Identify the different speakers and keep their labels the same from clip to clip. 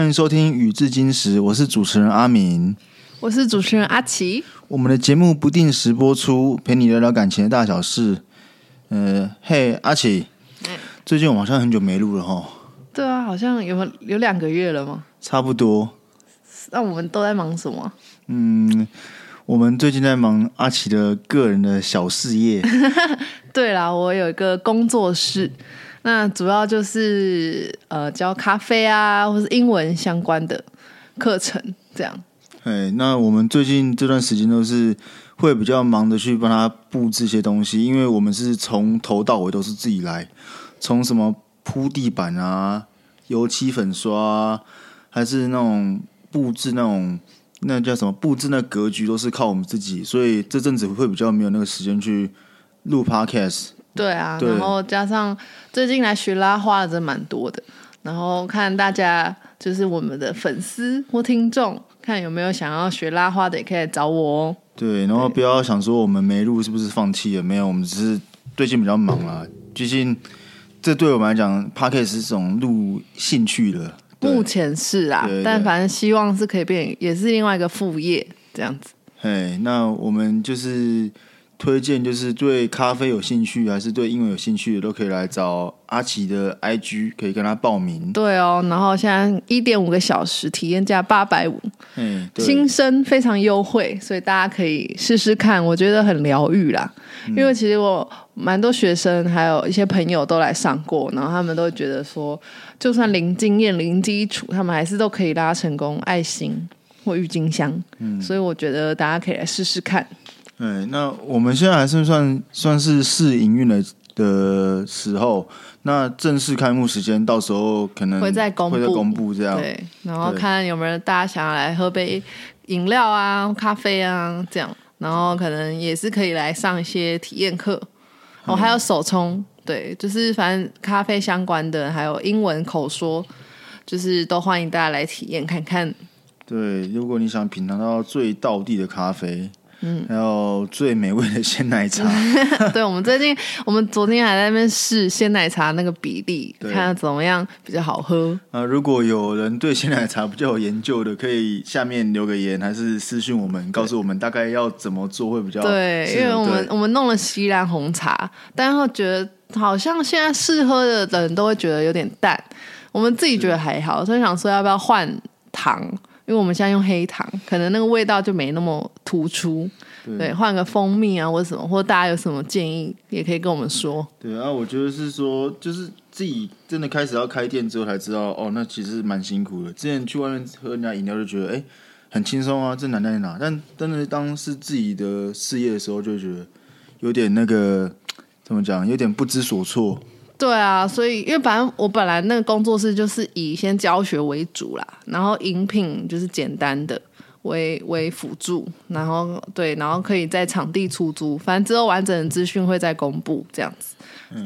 Speaker 1: 欢迎收听《宇至今时》，我是主持人阿明。
Speaker 2: 我是主持人阿奇。
Speaker 1: 我们的节目不定时播出，陪你聊聊感情的大小事。呃，嘿，阿奇，最近我好像很久没录了哈。
Speaker 2: 对啊，好像有有两个月了吗？
Speaker 1: 差不多。
Speaker 2: 那我们都在忙什么？
Speaker 1: 嗯，我们最近在忙阿奇的个人的小事业。
Speaker 2: 对啦，我有一个工作室，那主要就是呃教咖啡啊，或是英文相关的课程这样。
Speaker 1: 哎，那我们最近这段时间都是会比较忙的去帮他布置一些东西，因为我们是从头到尾都是自己来，从什么铺地板啊、油漆粉刷，还是那种布置那种那叫什么布置那格局，都是靠我们自己，所以这阵子会比较没有那个时间去录 podcast。
Speaker 2: 对啊，然后加上最近来学拉花的真蛮多的，然后看大家就是我们的粉丝或听众。看有没有想要学拉花的，也可以来找我哦。
Speaker 1: 对，然后不要想说我们没录是不是放弃了？没有，我们只是最近比较忙啊。最近这对我们来讲 p a c k e t 是种录兴趣的。
Speaker 2: 目前是啊，但反正希望是可以变，也是另外一个副业这样子。
Speaker 1: 哎，那我们就是。推荐就是对咖啡有兴趣，还是对英文有兴趣的，都可以来找阿奇的 IG，可以跟他报名。
Speaker 2: 对哦，然后现在一点五个小时体验价八百五，嗯，新生非常优惠，所以大家可以试试看，我觉得很疗愈啦。因为其实我蛮多学生，还有一些朋友都来上过，然后他们都觉得说，就算零经验、零基础，他们还是都可以拉成功，爱心或郁金香。嗯，所以我觉得大家可以来试试看。
Speaker 1: 对，那我们现在还是算算是试营运的的时候，那正式开幕时间到时候可能
Speaker 2: 会再公布，会
Speaker 1: 再公布这样。
Speaker 2: 对，然后看有没有人大家想要来喝杯饮料啊、咖啡啊这样，然后可能也是可以来上一些体验课。哦，还有手冲，对，就是反正咖啡相关的，还有英文口说，就是都欢迎大家来体验看看。
Speaker 1: 对，如果你想品尝到最道地的咖啡。嗯，还有最美味的鲜奶茶。
Speaker 2: 对，我们最近，我们昨天还在那边试鲜奶茶那个比例，看怎么样比较好喝。
Speaker 1: 啊，如果有人对鲜奶茶比较有研究的，可以下面留个言，还是私信我们，告诉我们大概要怎么做会比较
Speaker 2: 对。因为我们我们弄了西兰红茶，但是觉得好像现在试喝的人都会觉得有点淡，我们自己觉得还好，所以想说要不要换糖。因为我们现在用黑糖，可能那个味道就没那么突出。对，换个蜂蜜啊，或者什么，或者大家有什么建议，也可以跟我们说。
Speaker 1: 对啊，我觉得是说，就是自己真的开始要开店之后才知道，哦，那其实蛮辛苦的。之前去外面喝人家饮料就觉得，哎，很轻松啊，这难在哪？但真的当是自己的事业的时候，就觉得有点那个怎么讲，有点不知所措。
Speaker 2: 对啊，所以因为反正我本来那个工作室就是以先教学为主啦，然后饮品就是简单的为为辅助，然后对，然后可以在场地出租，反正之后完整的资讯会再公布这样子。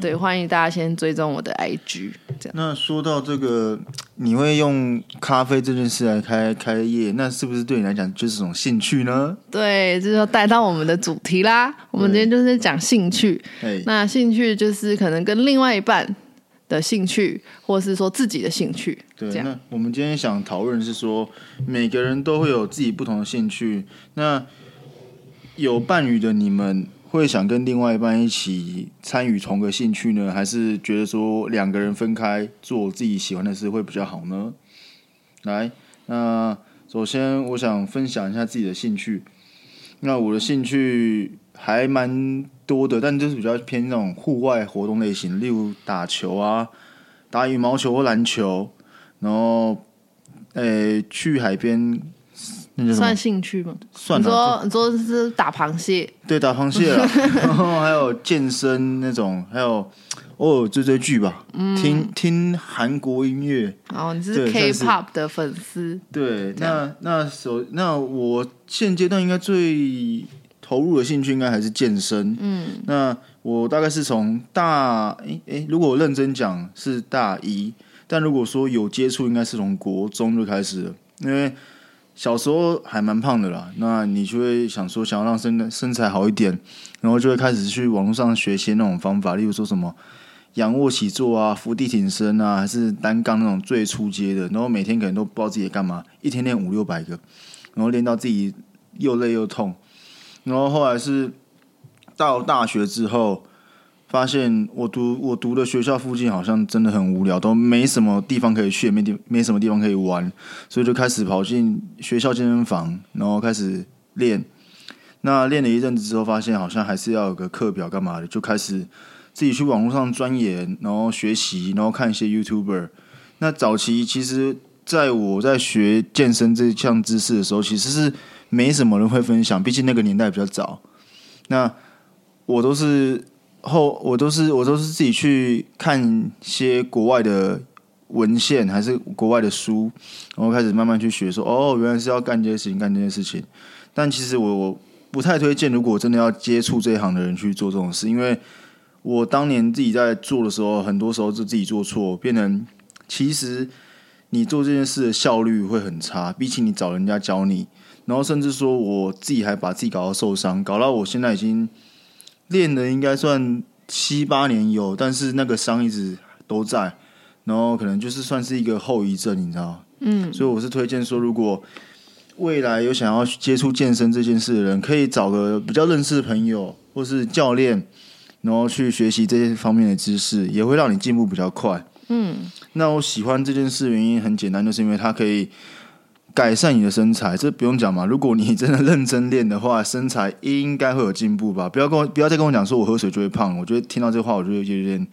Speaker 2: 对，欢迎大家先追踪我的 IG。这样。
Speaker 1: 那说到这个，你会用咖啡这件事来开开业，那是不是对你来讲就是种兴趣呢？
Speaker 2: 对，就是说带到我们的主题啦。我们今天就是讲兴趣。那兴趣就是可能跟另外一半的兴趣，或是说自己的兴趣。
Speaker 1: 对，那我们今天想讨论是说，每个人都会有自己不同的兴趣。那有伴侣的你们。会想跟另外一半一起参与同个兴趣呢，还是觉得说两个人分开做自己喜欢的事会比较好呢？来，那首先我想分享一下自己的兴趣。那我的兴趣还蛮多的，但就是比较偏那种户外活动类型，例如打球啊，打羽毛球或篮球，然后诶去海边。
Speaker 2: 算兴趣吗？
Speaker 1: 算。
Speaker 2: 你说你说是打螃蟹？
Speaker 1: 对，打螃蟹了。然后还有健身那种，还有偶尔追追剧吧，听听韩国音乐。
Speaker 2: 哦，你是 K-pop 的粉丝。
Speaker 1: 对，那那首那我现阶段应该最投入的兴趣应该还是健身。嗯，那我大概是从大诶诶，如果我认真讲是大一，但如果说有接触，应该是从国中就开始了，因为。小时候还蛮胖的啦，那你就会想说想要让身身材好一点，然后就会开始去网络上学些那种方法，例如说什么仰卧起坐啊、伏地挺身啊，还是单杠那种最初阶的，然后每天可能都不知道自己在干嘛，一天练五六百个，然后练到自己又累又痛。然后后来是到大学之后，发现我读我读的学校附近好像真的很无聊，都没什么地方可以去，没地没什么地方可以玩，所以就开始跑进学校健身房，然后开始练。那练了一阵子之后，发现好像还是要有个课表干嘛的，就开始。自己去网络上钻研，然后学习，然后看一些 YouTuber。那早期其实在我在学健身这项知识的时候，其实是没什么人会分享，毕竟那个年代比较早。那我都是后，我都是我都是自己去看些国外的文献，还是国外的书，然后开始慢慢去学，说哦，原来是要干这些事情，干这些事情。但其实我我不太推荐，如果真的要接触这一行的人去做这种事，因为。我当年自己在做的时候，很多时候是自己做错，变成其实你做这件事的效率会很差，比起你找人家教你，然后甚至说我自己还把自己搞到受伤，搞到我现在已经练的应该算七八年有，但是那个伤一直都在，然后可能就是算是一个后遗症，你知道嗯，所以我是推荐说，如果未来有想要接触健身这件事的人，可以找个比较认识的朋友或是教练。然后去学习这些方面的知识，也会让你进步比较快。嗯，那我喜欢这件事原因很简单，就是因为它可以改善你的身材。这不用讲嘛，如果你真的认真练的话，身材应该会有进步吧？不要跟我不要再跟我讲说我喝水就会胖。我觉得听到这话，我就有点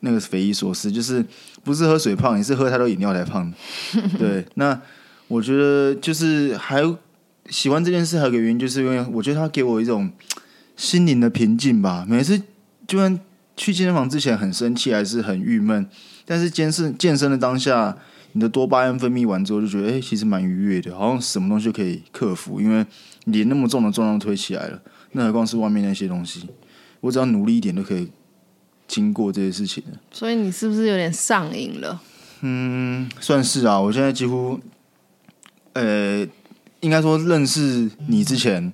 Speaker 1: 那个匪夷所思。就是不是喝水胖，你是喝太多饮料才胖。对，那我觉得就是还喜欢这件事，还有个原因，就是因为我觉得它给我一种心灵的平静吧。每次。就算去健身房之前很生气，还是很郁闷，但是健身健身的当下，你的多巴胺分泌完之后，就觉得哎，其实蛮愉悦的，好像什么东西就可以克服，因为连那么重的重量推起来了，那何况是外面那些东西，我只要努力一点就可以经过这些事情
Speaker 2: 所以你是不是有点上瘾了？
Speaker 1: 嗯，算是啊，我现在几乎，呃，应该说认识你之前。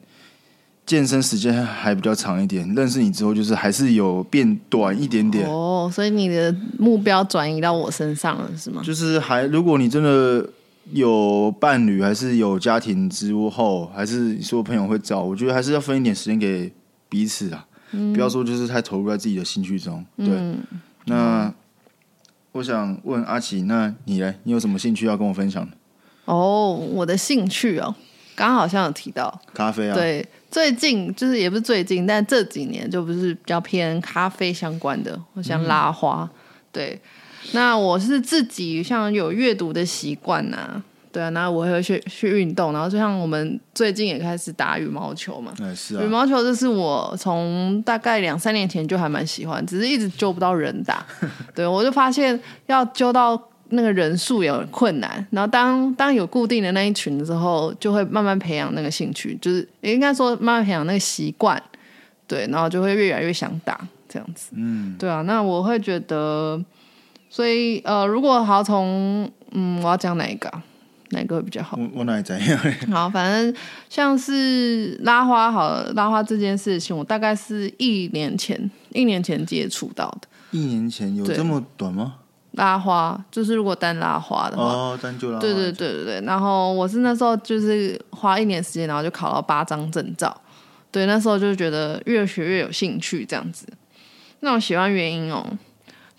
Speaker 1: 健身时间还比较长一点，认识你之后就是还是有变短一点点
Speaker 2: 哦，所以你的目标转移到我身上了是吗？
Speaker 1: 就是还如果你真的有伴侣，还是有家庭之后，还是说朋友会找，我觉得还是要分一点时间给彼此啊，不要说就是太投入在自己的兴趣中。对，那我想问阿奇，那你呢？你有什么兴趣要跟我分享的？
Speaker 2: 哦，我的兴趣哦，刚好像有提到
Speaker 1: 咖啡啊，
Speaker 2: 对。最近就是也不是最近，但这几年就不是比较偏咖啡相关的，像拉花。对，那我是自己像有阅读的习惯呐，对啊，那我会去去运动，然后就像我们最近也开始打羽毛球嘛。
Speaker 1: 是啊。
Speaker 2: 羽毛球就是我从大概两三年前就还蛮喜欢，只是一直揪不到人打。对，我就发现要揪到。那个人数有困难，然后当当有固定的那一群之后，就会慢慢培养那个兴趣，就是应该说慢慢培养那个习惯，对，然后就会越来越想打这样子。嗯，对啊，那我会觉得，所以呃，如果好从嗯，我要讲哪一个，哪个会比较好？
Speaker 1: 我我哪怎样？
Speaker 2: 好，反正像是拉花，好拉花这件事情，我大概是一年前一年前接触到的。
Speaker 1: 一年前有这么短吗？
Speaker 2: 拉花就是如果单拉花的话，
Speaker 1: 哦，单就拉花。
Speaker 2: 对对对对对。然后我是那时候就是花一年时间，然后就考了八张证照。对，那时候就觉得越学越有兴趣这样子。那我喜欢原因哦，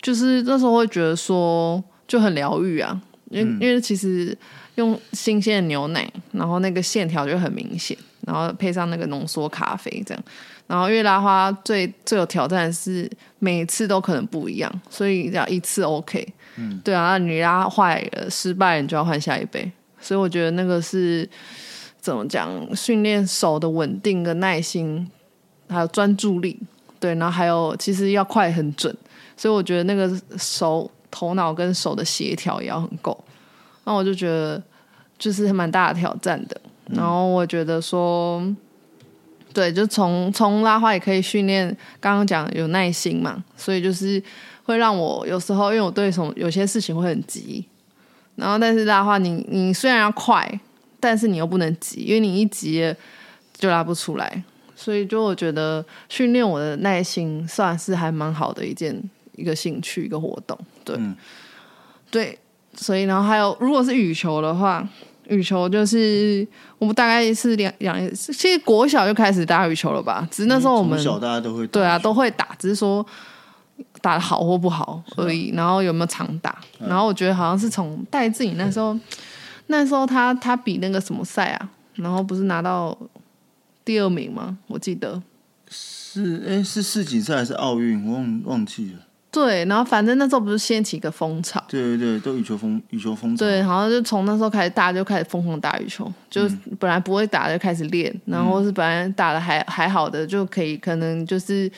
Speaker 2: 就是那时候会觉得说就很疗愈啊，因为因为其实用新鲜的牛奶，然后那个线条就很明显，然后配上那个浓缩咖啡这样。然后，因为拉花最最有挑战的是每次都可能不一样，所以要一次 OK。嗯，对啊，你拉坏了、失败，你就要换下一杯。所以我觉得那个是怎么讲？训练手的稳定跟耐心，还有专注力。对，然后还有其实要快很准。所以我觉得那个手、头脑跟手的协调也要很够。那我就觉得就是蛮大的挑战的。然后我觉得说。对，就从从拉花也可以训练，刚刚讲有耐心嘛，所以就是会让我有时候，因为我对什么有些事情会很急，然后但是拉花你你虽然要快，但是你又不能急，因为你一急就拉不出来，所以就我觉得训练我的耐心算是还蛮好的一件一个兴趣一个活动。对，对，所以然后还有，如果是羽球的话，羽球就是我们大概是两两，其实国小就开始打羽球了吧？只是那时候我们
Speaker 1: 小大家都会
Speaker 2: 对啊都会打，只是说打的好或不好而已。然后有没有常打？然后我觉得好像是从戴志颖那时候，那时候他他比那个什么赛啊？然后不是拿到第二名吗？我记得
Speaker 1: 是哎，是世锦赛还是奥运？我忘忘记了。
Speaker 2: 对，然后反正那时候不是掀起一个风潮。
Speaker 1: 对对对，都羽球风羽球风潮。
Speaker 2: 对，好像就从那时候开始，大家就开始疯狂打羽球，就本来不会打就开始练，然后是本来打的还还好的，就可以可能就是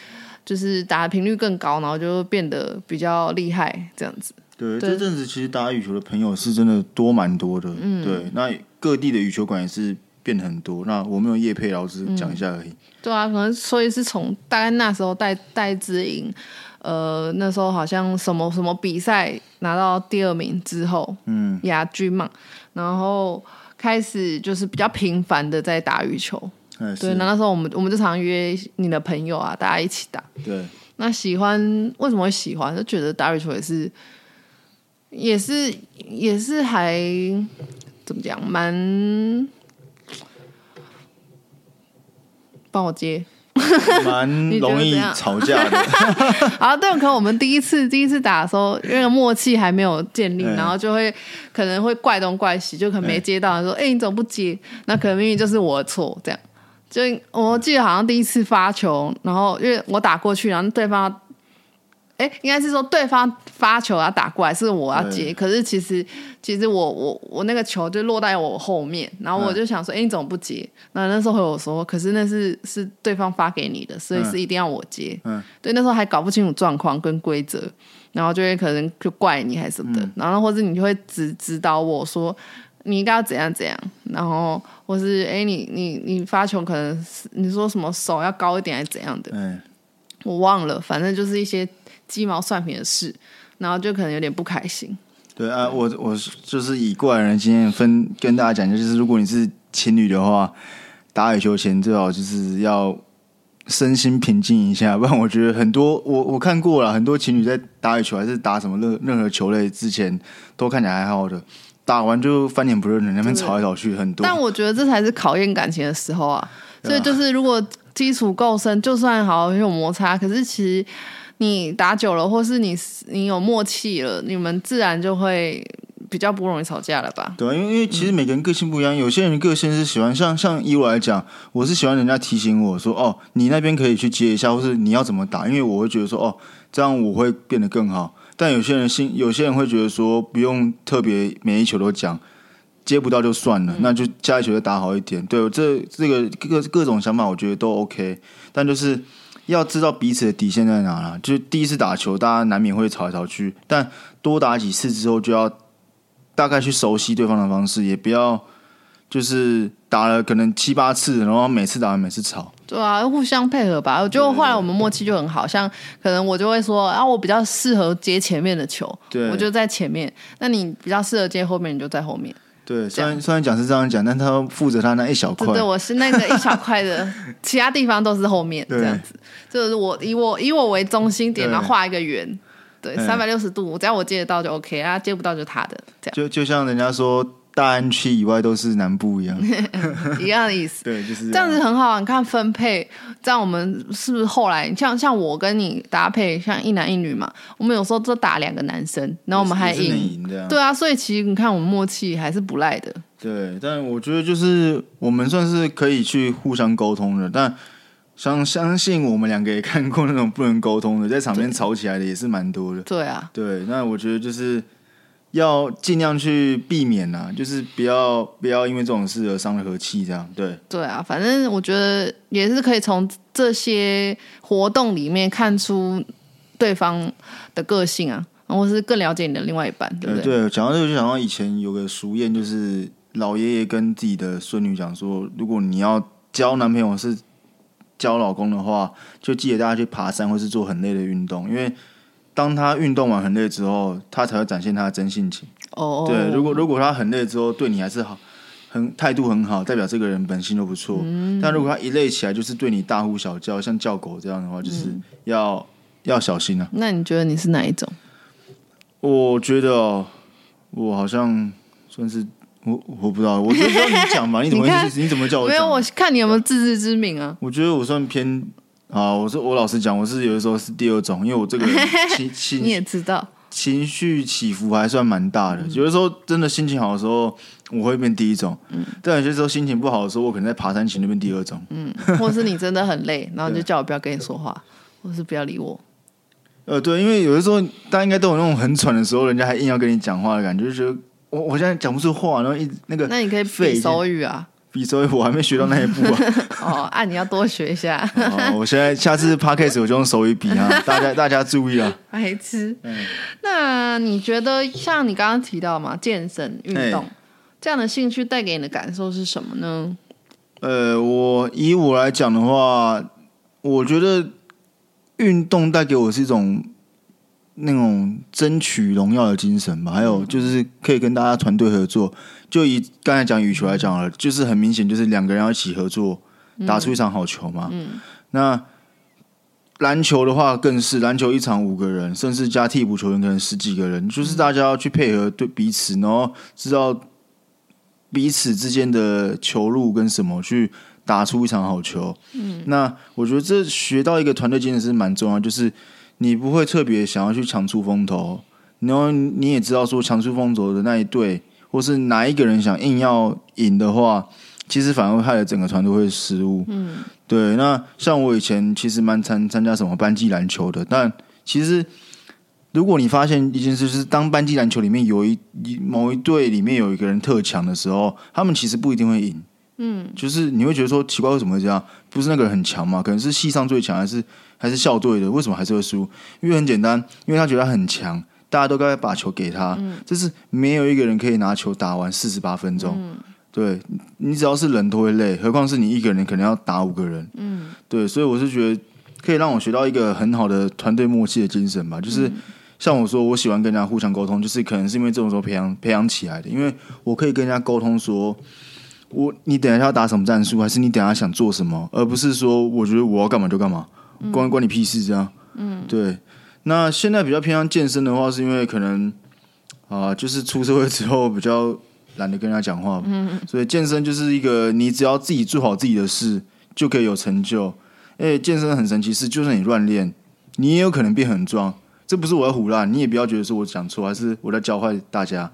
Speaker 2: 就是打的频率更高，然后就变得比较厉害这样子。
Speaker 1: 对，这阵子其实打羽球的朋友是真的多蛮多的。嗯，对，那各地的羽球馆也是变很多。那我们有叶佩老师讲一下而已。
Speaker 2: 对啊，可能所以是从大概那时候带带资营。呃，那时候好像什么什么比赛拿到第二名之后，嗯，亚军嘛，然后开始就是比较频繁的在打羽球，对，那那时候我们我们就常约你的朋友啊，大家一起打，
Speaker 1: 对。
Speaker 2: 那喜欢为什么会喜欢？就觉得打羽球也是，也是也是还怎么讲，蛮帮我接。
Speaker 1: 蛮 容易吵架的。
Speaker 2: 啊，对，可能我们第一次第一次打的时候，因为默契还没有建立，然后就会可能会怪东怪西，就可能没接到，说：“哎，你怎么不接？”那可能明明就是我的错，这样。就我记得好像第一次发球，然后因为我打过去，然后对方。哎，应该是说对方发球要打过来，是我要接。可是其实，其实我我我那个球就落在我后面，然后我就想说，哎，你怎么不接？那那时候我说，可是那是是对方发给你的，所以是一定要我接。嗯，对，那时候还搞不清楚状况跟规则，然后就会可能就怪你还是什么的，然后或者你就会指指导我说，你应该要怎样怎样，然后或是哎，你你你发球可能你说什么手要高一点还是怎样的？嗯，我忘了，反正就是一些。鸡毛蒜皮的事，然后就可能有点不开心。
Speaker 1: 对啊，我我就是以过来人经验分跟大家讲，就是如果你是情侣的话，打羽球前最好就是要身心平静一下，不然我觉得很多我我看过了很多情侣在打羽球还是打什么任任何球类之前都看起来还好的，打完就翻脸不认人，那边吵来吵去很多。
Speaker 2: 但我觉得这才是考验感情的时候啊，所以就是如果基础够深，就算好有摩擦，可是其实。你打久了，或是你你有默契了，你们自然就会比较不容易吵架了吧？
Speaker 1: 对，因为因为其实每个人个性不一样，有些人个性是喜欢像像以我来讲，我是喜欢人家提醒我说，哦，你那边可以去接一下，或是你要怎么打，因为我会觉得说，哦，这样我会变得更好。但有些人心，有些人会觉得说，不用特别每一球都讲，接不到就算了，那就下一球就打好一点。对，这这个各各种想法，我觉得都 OK，但就是。要知道彼此的底线在哪了，就是第一次打球，大家难免会吵来吵去，但多打几次之后，就要大概去熟悉对方的方式，也不要就是打了可能七八次，然后每次打完每次吵。
Speaker 2: 对啊，互相配合吧。我觉得后来我们默契就很好，像可能我就会说，啊，我比较适合接前面的球，我就在前面；那你比较适合接后面，你就在后面。
Speaker 1: 对，虽然虽然讲是这样讲，但他负责他那一小块。
Speaker 2: 对，我是那个一小块的，其他地方都是后面这样子。就是我以我以我为中心点，然后画一个圆，对，三百六十度，只要我接得到就 OK，啊，接不到就他的这样。
Speaker 1: 就就像人家说。大安区以外都是南部一样，
Speaker 2: 一样的意思。
Speaker 1: 对，就是
Speaker 2: 这样子很好。你看分配，这样我们是不是后来像像我跟你搭配，像一男一女嘛？我们有时候都打两个男生，然后我们还赢。对啊，所以其实你看我们默契还是不赖的。
Speaker 1: 对，但我觉得就是我们算是可以去互相沟通的，但相相信我们两个也看过那种不能沟通的，在场面吵起来的也是蛮多的。
Speaker 2: 对啊，
Speaker 1: 对，那我觉得就是。要尽量去避免呐，就是不要不要因为这种事而伤了和气，这样对。
Speaker 2: 对啊，反正我觉得也是可以从这些活动里面看出对方的个性啊，或是更了解你的另外一半，对不对？
Speaker 1: 对，讲到这个就想到以前有个俗谚，就是老爷爷跟自己的孙女讲说，如果你要交男朋友是交老公的话，就记得大家去爬山或是做很累的运动，因为。当他运动完很累之后，他才会展现他的真性情。哦，对，如果如果他很累之后对你还是好，很态度很好，代表这个人本性都不错。但如果他一累起来就是对你大呼小叫，像叫狗这样的话，就是要要小心啊。
Speaker 2: 那你觉得你是哪一种？
Speaker 1: 我觉得哦，我好像算是我我不知道，我觉得你讲嘛，你怎么你怎么叫我？
Speaker 2: 没有，我看你有没有自知之明啊。
Speaker 1: 我觉得我算偏啊，我说我老实讲，我是有的时候是第二种，因为我这个情情
Speaker 2: 你也知道
Speaker 1: 情绪起伏还算蛮大的。有的时候真的心情好的时候，我会变第一种；但有些时候心情不好的时候，我可能在爬山前那边第二种。
Speaker 2: 嗯，或是你真的很累，然后就叫我不要跟你说话，或是不要理我。
Speaker 1: 呃，对，因为有的时候大家应该都有那种很喘的时候，人家还硬要跟你讲话的感觉，就觉得我我现在讲不出话，然后一那个，
Speaker 2: 那你可以比手语啊，
Speaker 1: 比手语我还没学到那一步啊。
Speaker 2: 哦，啊，你要多学一下。
Speaker 1: 哦，我现在下次 podcast 我就用手语比啊，大家大家注意啊。
Speaker 2: 白痴。那你觉得像你刚刚提到嘛，健身运动这样的兴趣带给你的感受是什么呢？
Speaker 1: 呃，我以我来讲的话，我觉得。运动带给我是一种那种争取荣耀的精神吧，还有就是可以跟大家团队合作。就以刚才讲羽球来讲了，就是很明显就是两个人要一起合作打出一场好球嘛。那篮球的话更是，篮球一场五个人，甚至加替补球员可能十几个人，就是大家要去配合对彼此，然后知道彼此之间的球路跟什么去。打出一场好球，嗯，那我觉得这学到一个团队精神是蛮重要，就是你不会特别想要去抢出风头，然后你也知道说抢出风头的那一队，或是哪一个人想硬要赢的话，其实反而会害了整个团队会失误，嗯，对。那像我以前其实蛮参参加什么班级篮球的，但其实如果你发现一件事，是当班级篮球里面有一某一队里面有一个人特强的时候，他们其实不一定会赢。嗯，就是你会觉得说奇怪，为什么会这样？不是那个人很强嘛？可能是系上最强，还是还是校队的？为什么还是会输？因为很简单，因为他觉得他很强，大家都该把球给他。嗯，就是没有一个人可以拿球打完四十八分钟。嗯，对你只要是人都会累，何况是你一个人可能要打五个人。嗯，对，所以我是觉得可以让我学到一个很好的团队默契的精神吧。就是像我说，我喜欢跟人家互相沟通，就是可能是因为这种时候培养培养起来的，因为我可以跟人家沟通说。我你等一下要打什么战术，还是你等下想做什么，而不是说我觉得我要干嘛就干嘛，关关你屁事这样。嗯，对。那现在比较偏向健身的话，是因为可能啊，就是出社会之后比较懒得跟人家讲话，嗯，所以健身就是一个你只要自己做好自己的事就可以有成就。哎，健身很神奇，是就算你乱练，你也有可能变很壮。这不是我要胡乱，你也不要觉得说我讲错，还是我在教坏大家。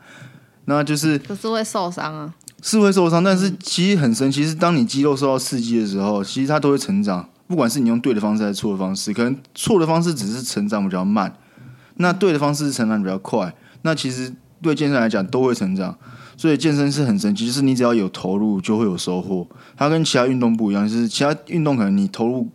Speaker 1: 那就是
Speaker 2: 可是会受伤啊。
Speaker 1: 是会受伤，但是其实很神奇，是当你肌肉受到刺激的时候，其实它都会成长。不管是你用对的方式还是错的方式，可能错的方式只是成长比较慢，那对的方式是成长比较快。那其实对健身来讲都会成长，所以健身是很神奇，就是你只要有投入就会有收获。它跟其他运动不一样，就是其他运动可能你投入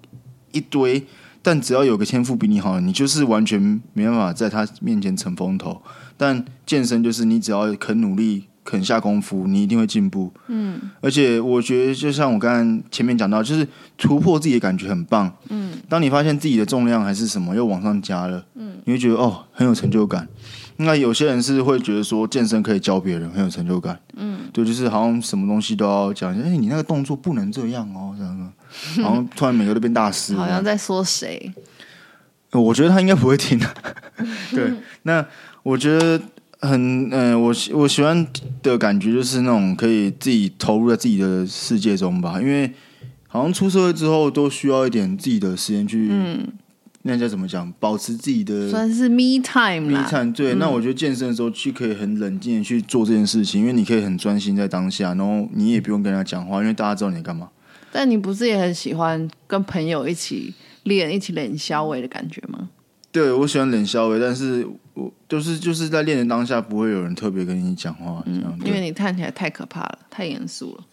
Speaker 1: 一堆，但只要有个天赋比你好，你就是完全没办法在他面前逞风头。但健身就是你只要肯努力。肯下功夫，你一定会进步。嗯，而且我觉得，就像我刚刚前面讲到，就是突破自己的感觉很棒。嗯，当你发现自己的重量还是什么又往上加了，嗯，你会觉得哦，很有成就感。那有些人是会觉得说，健身可以教别人，很有成就感。嗯，对，就是好像什么东西都要讲，哎，你那个动作不能这样哦，这样子，然后突然每个都变大师，
Speaker 2: 好像在说谁？
Speaker 1: 我觉得他应该不会听的。对，那我觉得。很嗯，我我喜欢的感觉就是那种可以自己投入在自己的世界中吧，因为好像出社会之后都需要一点自己的时间去，嗯，那叫怎么讲，保持自己的
Speaker 2: 算是 me time，me
Speaker 1: time 对。那我觉得健身的时候去可以很冷静的去做这件事情，因为你可以很专心在当下，然后你也不用跟人家讲话，因为大家知道你在干嘛。
Speaker 2: 但你不是也很喜欢跟朋友一起练、一起练消维的感觉吗？
Speaker 1: 对，我喜欢冷消维，但是我就是就是在练的当下，不会有人特别跟你讲话，这样，
Speaker 2: 因为你看起来太可怕了，太严肃了。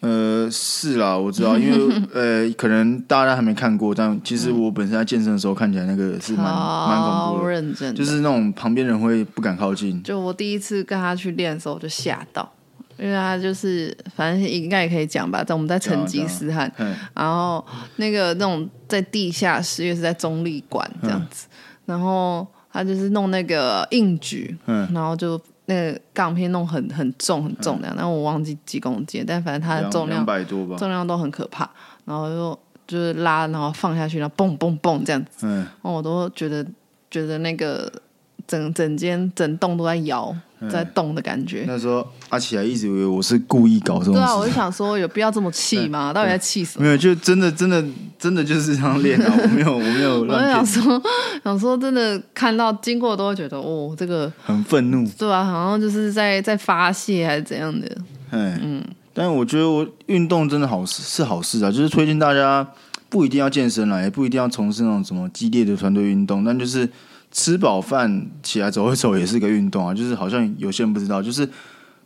Speaker 1: 呃，是啦，我知道，因为 呃，可能大家还没看过，但其实我本身在健身的时候看起来那个是蛮蛮恐怖
Speaker 2: 的，认真，
Speaker 1: 就是那种旁边人会不敢靠近。
Speaker 2: 就我第一次跟他去练的时候，我就吓到。因为他就是，反正应该也可以讲吧，在我们在成吉思汗，然后那个那种在地下室，又是在中立馆这样子，然后他就是弄那个硬举，然后就那个杠片弄很很重很重的，然后我忘记几公斤，但反正它的重量
Speaker 1: 百多吧，
Speaker 2: 重量都很可怕，然后又就是拉，然后放下去，然后蹦蹦蹦这样子，嗯，我都觉得觉得那个整整间整栋都在摇。在动的感觉。
Speaker 1: 那时候阿奇还一直以为我是故意搞这种事。对
Speaker 2: 啊，我就想说，有必要这么气吗？到底在气什么？
Speaker 1: 没有，就真的真的真的就是这样练啊！我没有我没有。
Speaker 2: 我想说，想说真的看到经过都会觉得哦，这个
Speaker 1: 很愤怒。
Speaker 2: 对啊，好像就是在在发泄还是怎样的。
Speaker 1: 哎，嗯。但是我觉得我运动真的好事是好事啊，就是推荐大家不一定要健身了，也不一定要从事那种什么激烈的团队运动，但就是。吃饱饭起来走一走也是个运动啊，就是好像有些人不知道，就是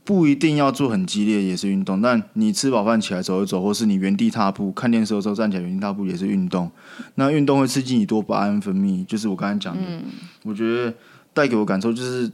Speaker 1: 不一定要做很激烈也是运动。但你吃饱饭起来走一走，或是你原地踏步看电视的时候站起来原地踏步也是运动。那运动会刺激你多巴胺分泌，就是我刚才讲的。我觉得带给我感受就是。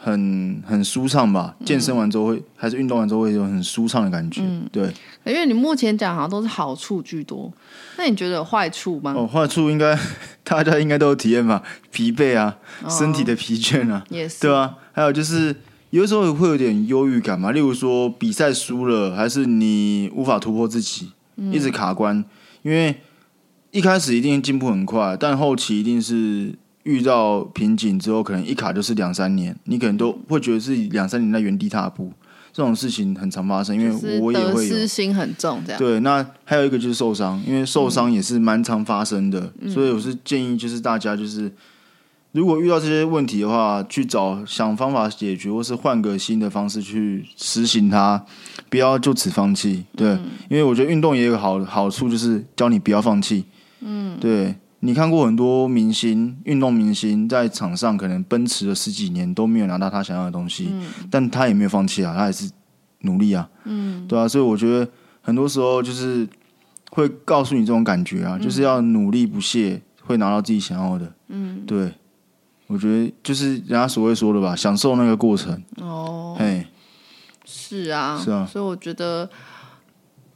Speaker 1: 很很舒畅吧？健身完之后会，还是运动完之后会有很舒畅的感觉。嗯，对。
Speaker 2: 因为你目前讲好像都是好处居多，那你觉得有坏处吗？
Speaker 1: 哦，坏处应该 大家应该都有体验吧？疲惫啊，身体的疲倦啊，
Speaker 2: 也是，
Speaker 1: 对啊。还有就是有的时候会有点忧郁感嘛，例如说比赛输了，还是你无法突破自己，一直卡关。因为一开始一定进步很快，但后期一定是。遇到瓶颈之后，可能一卡就是两三年，你可能都会觉得是两三年在原地踏步，这种事情很常发生。因为我也会
Speaker 2: 有心很重，这样
Speaker 1: 对。那还有一个就是受伤，因为受伤也是蛮常发生的，所以我是建议就是大家就是如果遇到这些问题的话，去找想方法解决，或是换个新的方式去实行它，不要就此放弃。对，因为我觉得运动也有好好处，就是教你不要放弃。嗯，对。你看过很多明星，运动明星在场上可能奔驰了十几年都没有拿到他想要的东西，但他也没有放弃啊，他还是努力啊，嗯，对啊，所以我觉得很多时候就是会告诉你这种感觉啊，就是要努力不懈，会拿到自己想要的，嗯，对，我觉得就是人家所谓说的吧，享受那个过程，哦，嘿，
Speaker 2: 是啊，
Speaker 1: 是啊，
Speaker 2: 所以我觉得，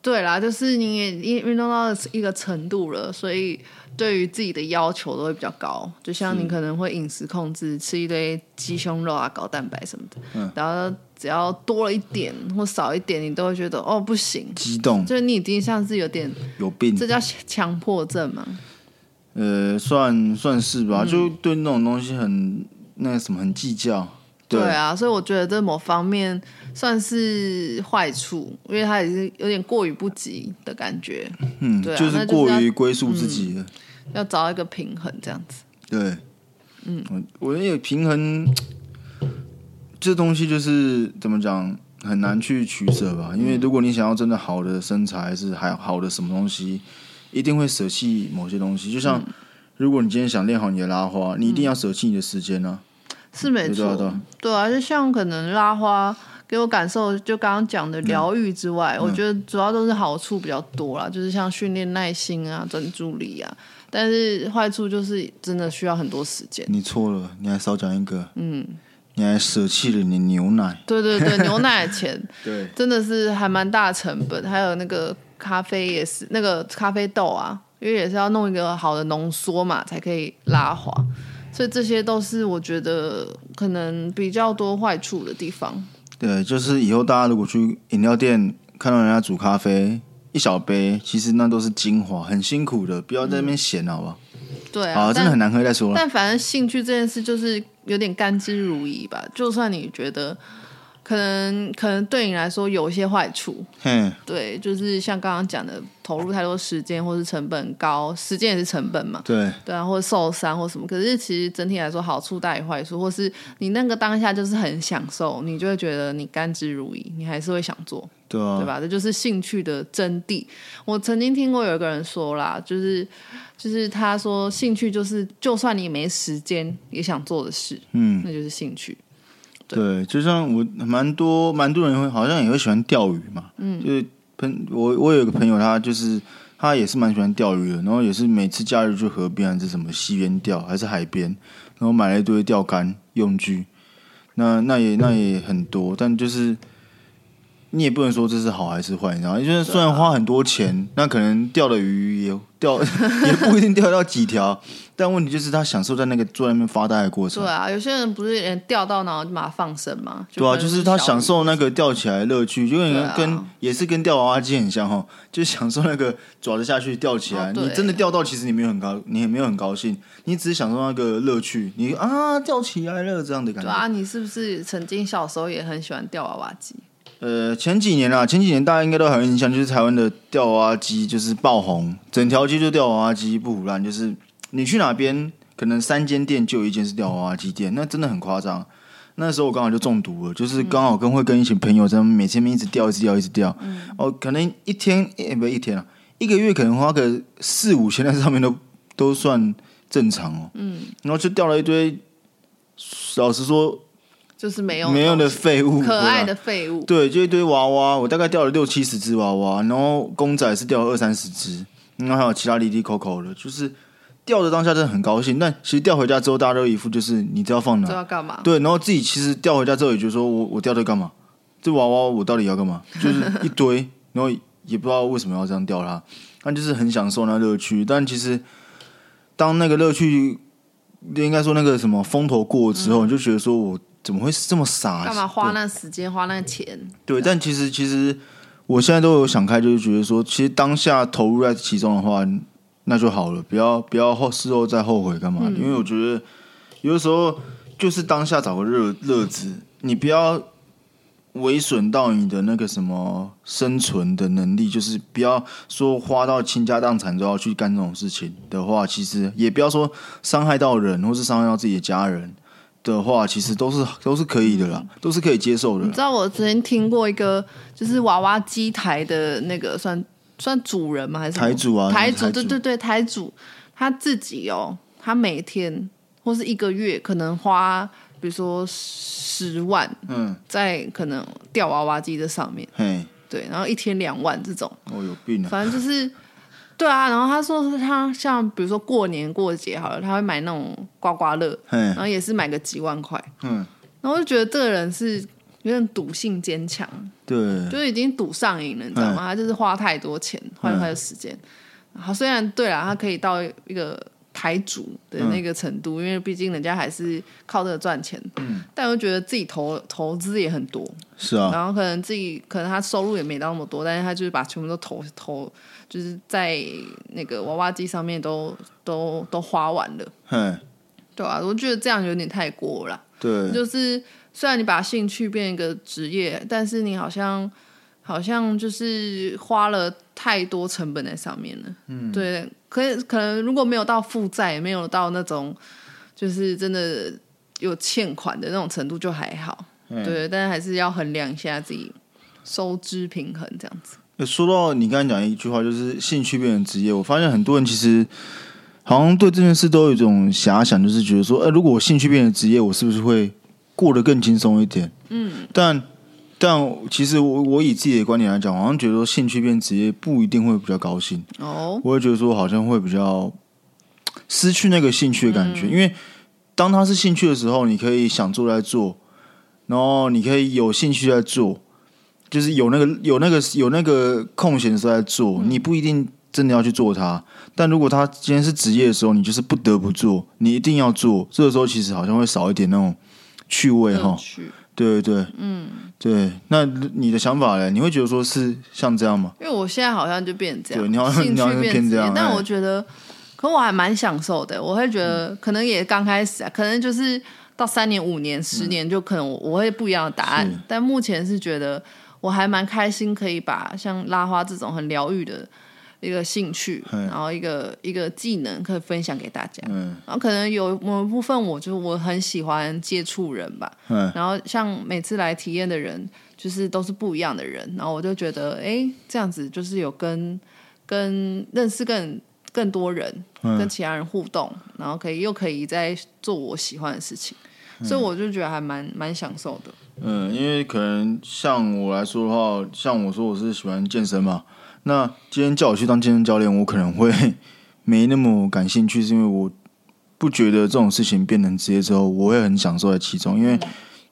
Speaker 2: 对啦，就是你也运运动到一个程度了，所以。对于自己的要求都会比较高，就像你可能会饮食控制，吃一堆鸡胸肉啊、高蛋白什么的，然后只要多了一点或少一点，你都会觉得哦不行，
Speaker 1: 激动，
Speaker 2: 就是你已经像是有点
Speaker 1: 有病，
Speaker 2: 这叫强迫症吗？
Speaker 1: 呃，算算是吧，就对那种东西很那个什么很计较。
Speaker 2: 对啊，所以我觉得这某方面算是坏处，因为它也是有点过于不及的感觉。
Speaker 1: 嗯，
Speaker 2: 对，
Speaker 1: 就是过于归宿自己了。
Speaker 2: 要找一个平衡，这样子。
Speaker 1: 对，嗯，我觉得平衡这东西就是怎么讲，很难去取舍吧。因为如果你想要真的好的身材，是还好的什么东西，一定会舍弃某些东西。就像如果你今天想练好你的拉花，你一定要舍弃你的时间呢。
Speaker 2: 是没错，对啊，就像可能拉花给我感受，就刚刚讲的疗愈之外，我觉得主要都是好处比较多啦，就是像训练耐心啊、专注力啊。但是坏处就是真的需要很多时间。
Speaker 1: 你错了，你还少讲一个，嗯，你还舍弃了你牛奶。
Speaker 2: 对对对，牛奶的钱，
Speaker 1: 对，
Speaker 2: 真的是还蛮大成本。还有那个咖啡也是，那个咖啡豆啊，因为也是要弄一个好的浓缩嘛，才可以拉花。所以这些都是我觉得可能比较多坏处的地方。
Speaker 1: 对，就是以后大家如果去饮料店看到人家煮咖啡一小杯，其实那都是精华，很辛苦的，不要在那边闲，好不好？
Speaker 2: 对啊，
Speaker 1: 真的很难喝再说了。
Speaker 2: 但反正兴趣这件事就是有点甘之如饴吧。就算你觉得。可能可能对你来说有一些坏处，嗯，对，就是像刚刚讲的，投入太多时间，或是成本高，时间也是成本嘛，
Speaker 1: 对，
Speaker 2: 对啊，或者受伤或什么。可是其实整体来说，好处大于坏处，或是你那个当下就是很享受，你就会觉得你甘之如饴，你还是会想做，
Speaker 1: 对啊，
Speaker 2: 对吧？这就是兴趣的真谛。我曾经听过有一个人说啦，就是就是他说兴趣就是就算你没时间也想做的事，嗯，那就是兴趣。
Speaker 1: 对，就像我蛮多蛮多人会好像也会喜欢钓鱼嘛，嗯，就是朋我我有个朋友，他就是他也是蛮喜欢钓鱼的，然后也是每次假日去河边还是什么溪边钓，还是海边，然后买了一堆钓竿用具，那那也那也很多，但就是你也不能说这是好还是坏，你知道就是虽然花很多钱，那可能钓的鱼也钓也不一定钓到几条，但问题就是他享受在那个坐在那边发呆的过程。
Speaker 2: 对啊，有些人不是连钓到然后就把它放生吗？
Speaker 1: 对啊，就是他享受那个钓起来的乐趣，就跟跟也是跟钓娃娃机很像哈，就享受那个抓得下去钓起来。你真的钓到，其实你没有很高，你也没有很高兴，你只是享受那个乐趣。你啊，钓起来了这样的感觉。对
Speaker 2: 啊，你是不是曾经小时候也很喜欢钓娃娃机？
Speaker 1: 呃，前几年啊，前几年大家应该都很有印象，就是台湾的钓娃娃机就是爆红，整条街就钓娃娃机不腐烂，就是你去哪边，可能三间店就有一间是钓娃娃机店，那真的很夸张。那时候我刚好就中毒了，就是刚好跟会跟一群朋友在每天一直钓，一直钓，一直钓。哦，可能一天也不一天啊，一个月可能花个四五千在上面都都算正常哦。嗯，然后就钓了一堆，老实说。
Speaker 2: 就是没有
Speaker 1: 没有的废物，
Speaker 2: 可爱的废物。
Speaker 1: 对，就一堆娃娃，我大概钓了六七十只娃娃，然后公仔是钓了二三十只，然后还有其他离离口口的，就是钓的当下真的很高兴。但其实钓回家之后，大家都一副就是你知道放哪，
Speaker 2: 知道干嘛？
Speaker 1: 对，然后自己其实钓回家之后也觉得说我我钓这干嘛？这娃娃我到底要干嘛？就是一堆，然后也不知道为什么要这样钓它，但就是很享受那乐趣。但其实当那个乐趣，应该说那个什么风头过之后，你就觉得说我。怎么会这么傻？
Speaker 2: 干嘛花那时间花那钱？
Speaker 1: 对，但其实其实我现在都有想开，就是觉得说，其实当下投入在其中的话，那就好了，不要不要后事后再后悔干嘛？因为我觉得有的时候就是当下找个乐乐子，你不要违损到你的那个什么生存的能力，就是不要说花到倾家荡产都要去干这种事情的话，其实也不要说伤害到人，或是伤害到自己的家人。的话，其实都是都是可以的啦，都是可以接受的。
Speaker 2: 你知道我之前听过一个，就是娃娃机台的那个算算主人吗？还是
Speaker 1: 台主啊？
Speaker 2: 台主，对对对，台主他自己哦，他每天或是一个月可能花，比如说十万，嗯，在可能吊娃娃机的上面，嘿，对，然后一天两万这种，
Speaker 1: 哦，有病啊！
Speaker 2: 反正就是。对啊，然后他说是他像比如说过年过节好了，他会买那种刮刮乐，然后也是买个几万块，嗯，然后就觉得这个人是有点赌性坚强，
Speaker 1: 对，
Speaker 2: 就是已经赌上瘾了，你知道吗？他就是花太多钱，花太多时间。好，虽然对啊，他可以到一个台主的那个程度，因为毕竟人家还是靠这个赚钱，嗯，但我觉得自己投投资也很多，
Speaker 1: 是啊，
Speaker 2: 然后可能自己可能他收入也没到那么多，但是他就是把全部都投投。就是在那个娃娃机上面都都都花完了，嗯，对啊，我觉得这样有点太过了。
Speaker 1: 对，
Speaker 2: 就是虽然你把兴趣变一个职业，但是你好像好像就是花了太多成本在上面了。嗯，对，可可能如果没有到负债，没有到那种就是真的有欠款的那种程度就还好。对，但是还是要衡量一下自己收支平衡这样子。
Speaker 1: 说到你刚才讲一句话，就是兴趣变成职业。我发现很多人其实好像对这件事都有一种遐想，就是觉得说，哎，如果我兴趣变成职业，我是不是会过得更轻松一点？嗯，但但其实我我以自己的观点来讲，好像觉得说兴趣变职业不一定会比较高兴。哦，我会觉得说好像会比较失去那个兴趣的感觉，因为当他是兴趣的时候，你可以想做在做，然后你可以有兴趣在做。就是有那个有那个有那个空闲时候在做，你不一定真的要去做它。但如果他今天是职业的时候，你就是不得不做，你一定要做。这个时候其实好像会少一点那种趣味哈。对对对，嗯，对。那你的想法呢？你会觉得说是像这样吗？
Speaker 2: 因为我现在好像就变这样，
Speaker 1: 你好像你好像变这样。
Speaker 2: 但我觉得，可我还蛮享受的。我会觉得，可能也刚开始啊，可能就是到三年、五年、十年，就可能我会不一样的答案。但目前是觉得。我还蛮开心，可以把像拉花这种很疗愈的一个兴趣，然后一个一个技能，可以分享给大家。嗯，然后可能有某一部分，我就我很喜欢接触人吧。嗯，然后像每次来体验的人，就是都是不一样的人，然后我就觉得，哎，这样子就是有跟跟认识更更多人，跟其他人互动，然后可以又可以在做我喜欢的事情，所以我就觉得还蛮蛮享受的。
Speaker 1: 嗯，因为可能像我来说的话，像我说我是喜欢健身嘛，那今天叫我去当健身教练，我可能会 没那么感兴趣，是因为我不觉得这种事情变成职业之后，我会很享受在其中。因为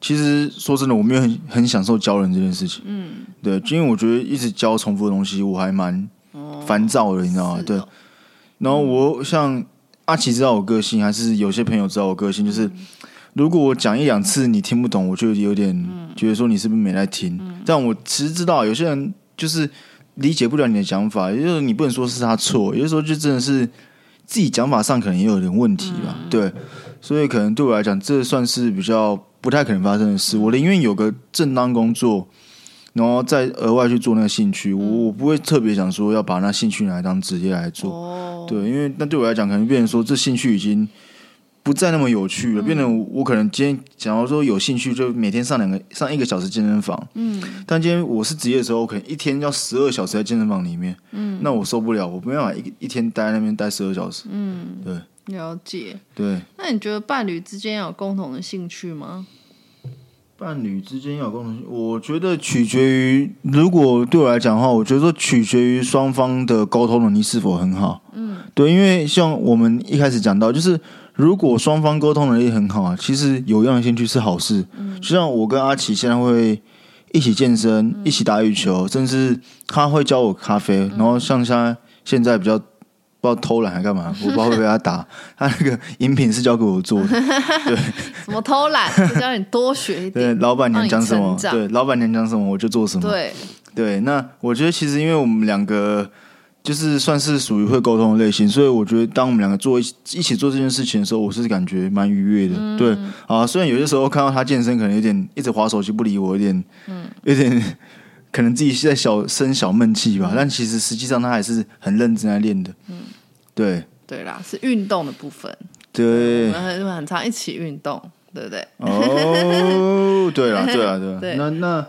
Speaker 1: 其实说真的，我没有很很享受教人这件事情。嗯，对，因为我觉得一直教重复的东西，我还蛮烦躁的，你知道吗？对。然后我像阿奇知道我个性，还是有些朋友知道我个性，就是如果我讲一两次你听不懂，我就有点觉得说你是不是没在听。但我其实知道有些人就是理解不了你的讲法，也就是你不能说是他错，有些时候就真的是自己讲法上可能也有点问题吧。对，所以可能对我来讲，这算是比较。不太可能发生的事，我宁愿有个正当工作，然后再额外去做那个兴趣。我我不会特别想说要把那兴趣拿来当职业来做。对，因为那对我来讲，可能变成说这兴趣已经不再那么有趣了。变得我可能今天假如说有兴趣，就每天上两个上一个小时健身房。嗯。但今天我是职业的时候，我可能一天要十二小时在健身房里面。嗯。那我受不了，我没办法一一天待在那边待十二小时。嗯。对。
Speaker 2: 了解，
Speaker 1: 对。
Speaker 2: 那你觉得伴侣之间有共同的兴趣吗？
Speaker 1: 伴侣之间要有共同性，我觉得取决于，如果对我来讲的话，我觉得说取决于双方的沟通能力是否很好。嗯，对，因为像我们一开始讲到，就是如果双方沟通能力很好啊，其实有样的兴趣是好事。嗯，就像我跟阿奇现在会一起健身，一起打羽球，甚至他会教我咖啡，然后像他现在比较。不知道偷懒还干嘛？我不知道会被他打。他那个饮品是交给我做的，对。
Speaker 2: 什么偷懒？教你多学一点。
Speaker 1: 对，老板娘讲什么？对，老板娘讲什么我就做什么。
Speaker 2: 对
Speaker 1: 对，那我觉得其实因为我们两个就是算是属于会沟通的类型，所以我觉得当我们两个做一一起做这件事情的时候，我是感觉蛮愉悦的。对啊，虽然有些时候看到他健身可能有点一直划手机不理我，有点嗯，有点可能自己在小生小闷气吧。但其实实际上他还是很认真在练的。嗯。对
Speaker 2: 对啦，是运动的部分。
Speaker 1: 对，
Speaker 2: 我们很很常一起运动，对不对？
Speaker 1: 哦，对啦，对啦，对了。那那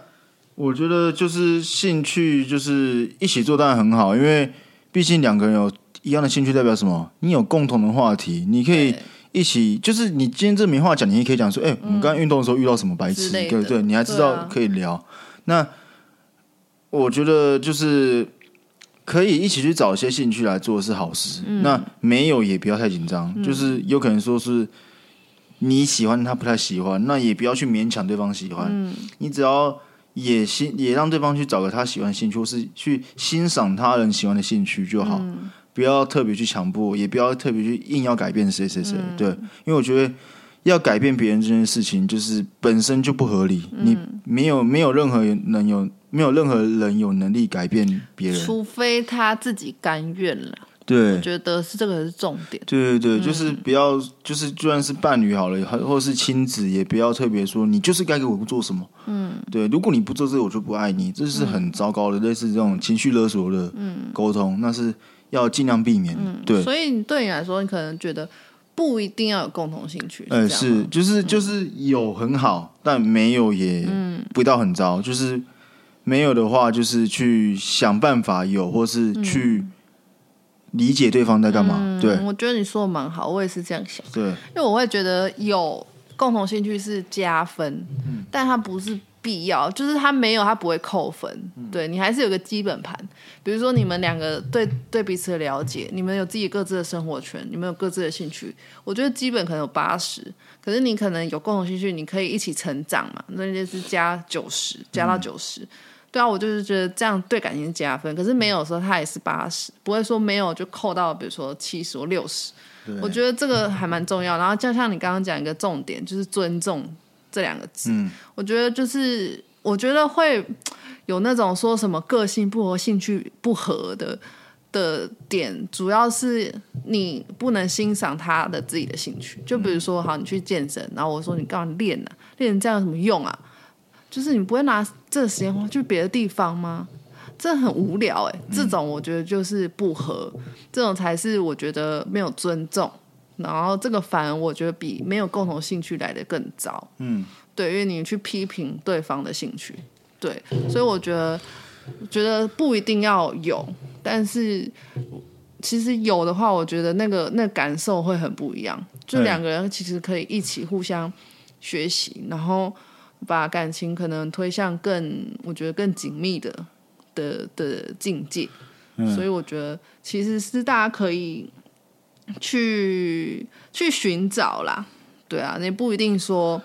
Speaker 1: 我觉得就是兴趣，就是一起做当然很好，因为毕竟两个人有一样的兴趣，代表什么？你有共同的话题，你可以一起。就是你今天这没话讲，你也可以讲说：“哎，我们刚刚运动的时候遇到什么白痴？”对对，你还知道可以聊。那我觉得就是。可以一起去找一些兴趣来做是好事。那没有也不要太紧张，就是有可能说是你喜欢他不太喜欢，那也不要去勉强对方喜欢。嗯你只要也欣也让对方去找个他喜欢兴趣，或是去欣赏他人喜欢的兴趣就好。不要特别去强迫，也不要特别去硬要改变谁谁谁。对，因为我觉得要改变别人这件事情，就是本身就不合理。你没有没有任何人有。没有任何人有能力改变别人，
Speaker 2: 除非他自己甘愿了。
Speaker 1: 对，
Speaker 2: 我觉得是这个是重点。
Speaker 1: 对对对，就是不要，就是就算是伴侣好了，或者是亲子，也不要特别说你就是该给我做什么。嗯，对，如果你不做这个，我就不爱你，这是很糟糕的，类似这种情绪勒索的沟通，那是要尽量避免。对，
Speaker 2: 所以对你来说，你可能觉得不一定要有共同兴趣。
Speaker 1: 呃，是，就是就是有很好，但没有也不到很糟，就是。没有的话，就是去想办法有，或是去理解对方在干嘛。对，
Speaker 2: 我觉得你说的蛮好，我也是这样想。
Speaker 1: 对，
Speaker 2: 因为我会觉得有共同兴趣是加分，但它不是必要，就是它没有，它不会扣分。对你还是有个基本盘，比如说你们两个对对彼此的了解，你们有自己各自的生活圈，你们有各自的兴趣，我觉得基本可能有八十。可是你可能有共同兴趣，你可以一起成长嘛，那就是加九十，加到九十。对啊，我就是觉得这样对感情加分。可是没有说他也是八十，不会说没有就扣到，比如说七十或六十。我觉得这个还蛮重要。然后就像你刚刚讲一个重点，就是尊重这两个字。我觉得就是我觉得会有那种说什么个性不合、兴趣不合的的点，主要是你不能欣赏他的自己的兴趣。就比如说，好，你去健身，然后我说你干嘛练呢？练这样有什么用啊？就是你不会拿这个时间去别的地方吗？这很无聊哎，这种我觉得就是不合，这种才是我觉得没有尊重。然后这个反而我觉得比没有共同兴趣来的更糟。嗯，对，因为你去批评对方的兴趣，对，所以我觉得觉得不一定要有，但是其实有的话，我觉得那个那感受会很不一样。就两个人其实可以一起互相学习，然后。把感情可能推向更，我觉得更紧密的的的境界，所以我觉得其实是大家可以去去寻找啦，对啊，你不一定说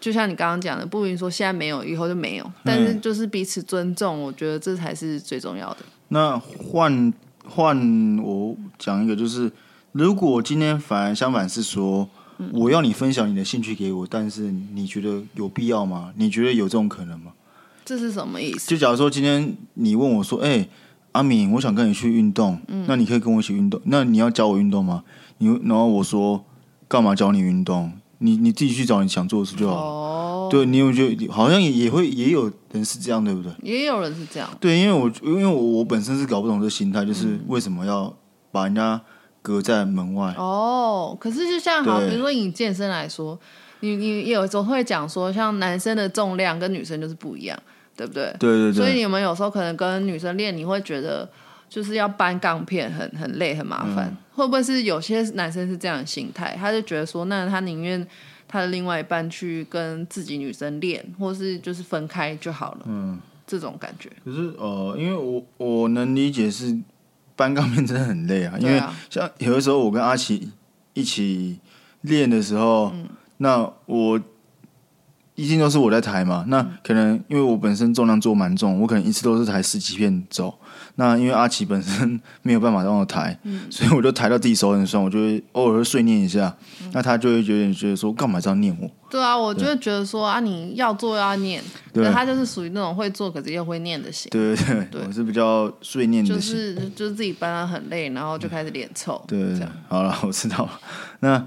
Speaker 2: 就像你刚刚讲的，不一定说现在没有，以后就没有，但是就是彼此尊重，我觉得这才是最重要的。
Speaker 1: 那换换我讲一个，就是如果今天反而相反是说，我要你分享你的兴趣给我，但是你觉得有必要吗？你觉得有这种可能吗？
Speaker 2: 这是什么意思？
Speaker 1: 就假如说今天你问我说，哎，阿敏，我想跟你去运动，嗯那你可以跟我一起运动，那你要教我运动吗？你然后我说，干嘛教你运动？你你自己去找你想做的事就好。哦，对你有觉得好像也也会也有人是这样，对不对？
Speaker 2: 也有人是这样。
Speaker 1: 对，因为我因为我我本身是搞不懂这心态，就是为什么要把人家隔在门外？
Speaker 2: 哦，可是就像好，比如说以健身来说，你你有总会讲说，像男生的重量跟女生就是不一样，对不对？
Speaker 1: 对对对。
Speaker 2: 所以你们有时候可能跟女生练，你会觉得就是要搬钢片很很累很麻烦。会不会是有些男生是这样的心态？他就觉得说，那他宁愿他的另外一半去跟自己女生练，或是就是分开就好了。嗯，这种感觉。
Speaker 1: 可是呃，因为我我能理解是搬钢片真的很累啊。因为像有的时候我跟阿奇一起练的时候，那我一定都是我在抬嘛。那可能因为我本身重量做蛮重，我可能一次都是抬十几片走。那因为阿奇本身没有办法让我抬，所以我就抬到自己手很酸，我就会偶尔会碎念一下。那他就会有点觉得说，干嘛这样念我？
Speaker 2: 对啊，我就会觉得说啊，你要做要念。对，他就是属于那种会做可是又会念的型。
Speaker 1: 对对对，我是比较碎念的
Speaker 2: 型。就是就是自己搬得很累，然后就开始脸臭。
Speaker 1: 对，
Speaker 2: 这样
Speaker 1: 好了，我知道了。那。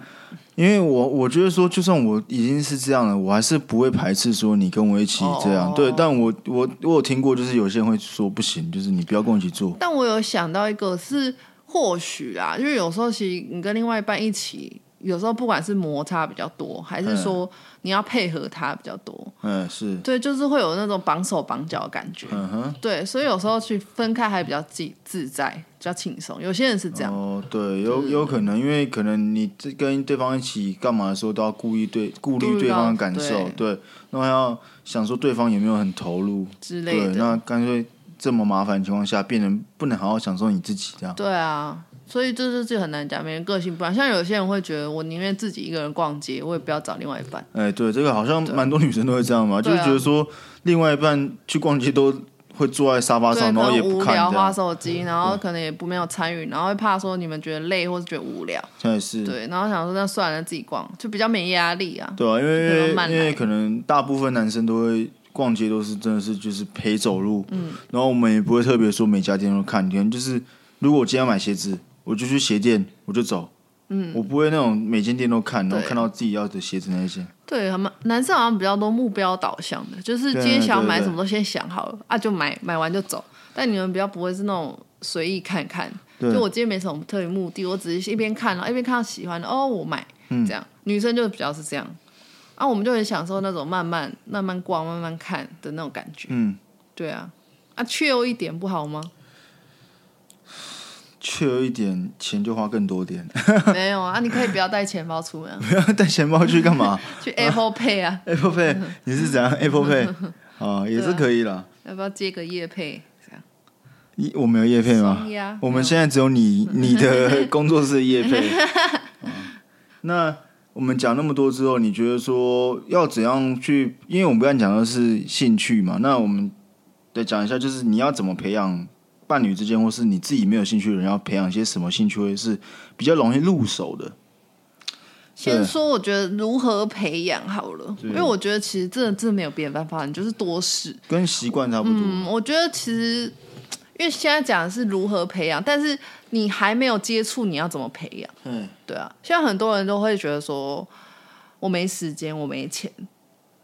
Speaker 1: 因为我我觉得说，就算我已经是这样了，我还是不会排斥说你跟我一起这样。对，但我我我有听过，就是有些人会说不行，就是你不要跟我一起做。
Speaker 2: 但我有想到一个，是或许啊，因为有时候其实你跟另外一半一起。有时候不管是摩擦比较多，还是说你要配合他比较多，
Speaker 1: 嗯，是。
Speaker 2: 对，就是会有那种绑手绑脚的感觉，嗯哼，对，所以有时候去分开还比较自自在，比较轻松。有些人是这样，
Speaker 1: 哦，对，有有可能，因为可能你这跟对方一起干嘛的时候，都要故意对顾虑对方的感受，对，那还要想说对方有没有很投入？
Speaker 2: 之类的，
Speaker 1: 那干脆这么麻烦的情况下，变成不能好好享受你自己这样，
Speaker 2: 对啊。所以这是很难讲，每人个性不一样。像有些人会觉得，我宁愿自己一个人逛街，我也不要找另外一半。
Speaker 1: 哎，对，这个好像蛮多女生都会这样嘛，就是觉得说，另外一半去逛街都会坐在沙发上，然后也不看，
Speaker 2: 花手机，然后可能也不没有参与，然后会怕说你们觉得累或者觉得无聊。
Speaker 1: 在是。
Speaker 2: 对，然后想说那算了，自己逛就比较没压力啊。
Speaker 1: 对啊，因为因为可能大部分男生都会逛街，都是真的是就是陪走路，嗯，然后我们也不会特别说每家店都看，可能就是如果我今天要买鞋子。我就去鞋店，我就走。嗯，我不会那种每间店都看，然后看到自己要的鞋子那些。
Speaker 2: 对，他们男生好像比较多目标导向的，就是今天想要买什么都先想好了啊，就买，买完就走。但你们比较不会是那种随意看看，就我今天没什么特别目的，我只是一边看，然后一边看到喜欢的哦，我买。这样女生就比较是这样啊，我们就很享受那种慢慢慢慢逛、慢慢看的那种感觉。嗯，对啊，啊，缺一点不好吗？
Speaker 1: 缺一点钱就花更多点，
Speaker 2: 没有啊，你可以不要带钱包出门，
Speaker 1: 不要带钱包去干嘛？
Speaker 2: 去 Apple Pay 啊
Speaker 1: ，Apple Pay，你是怎样 Apple Pay 啊，也是可以了。
Speaker 2: 要不要接个夜配？
Speaker 1: 一我们有叶配吗？我们现在只有你你的工作室叶配。那我们讲那么多之后，你觉得说要怎样去？因为我们刚才讲的是兴趣嘛，那我们再讲一下，就是你要怎么培养？伴侣之间，或是你自己没有兴趣的人，要培养一些什么兴趣会是比较容易入手的？
Speaker 2: 先说，我觉得如何培养好了，因为我觉得其实真的真的没有别的办法，你就是多试，
Speaker 1: 跟习惯差不多。
Speaker 2: 嗯，我觉得其实因为现在讲的是如何培养，但是你还没有接触，你要怎么培养？嗯，对啊，现在很多人都会觉得说，我没时间，我没钱，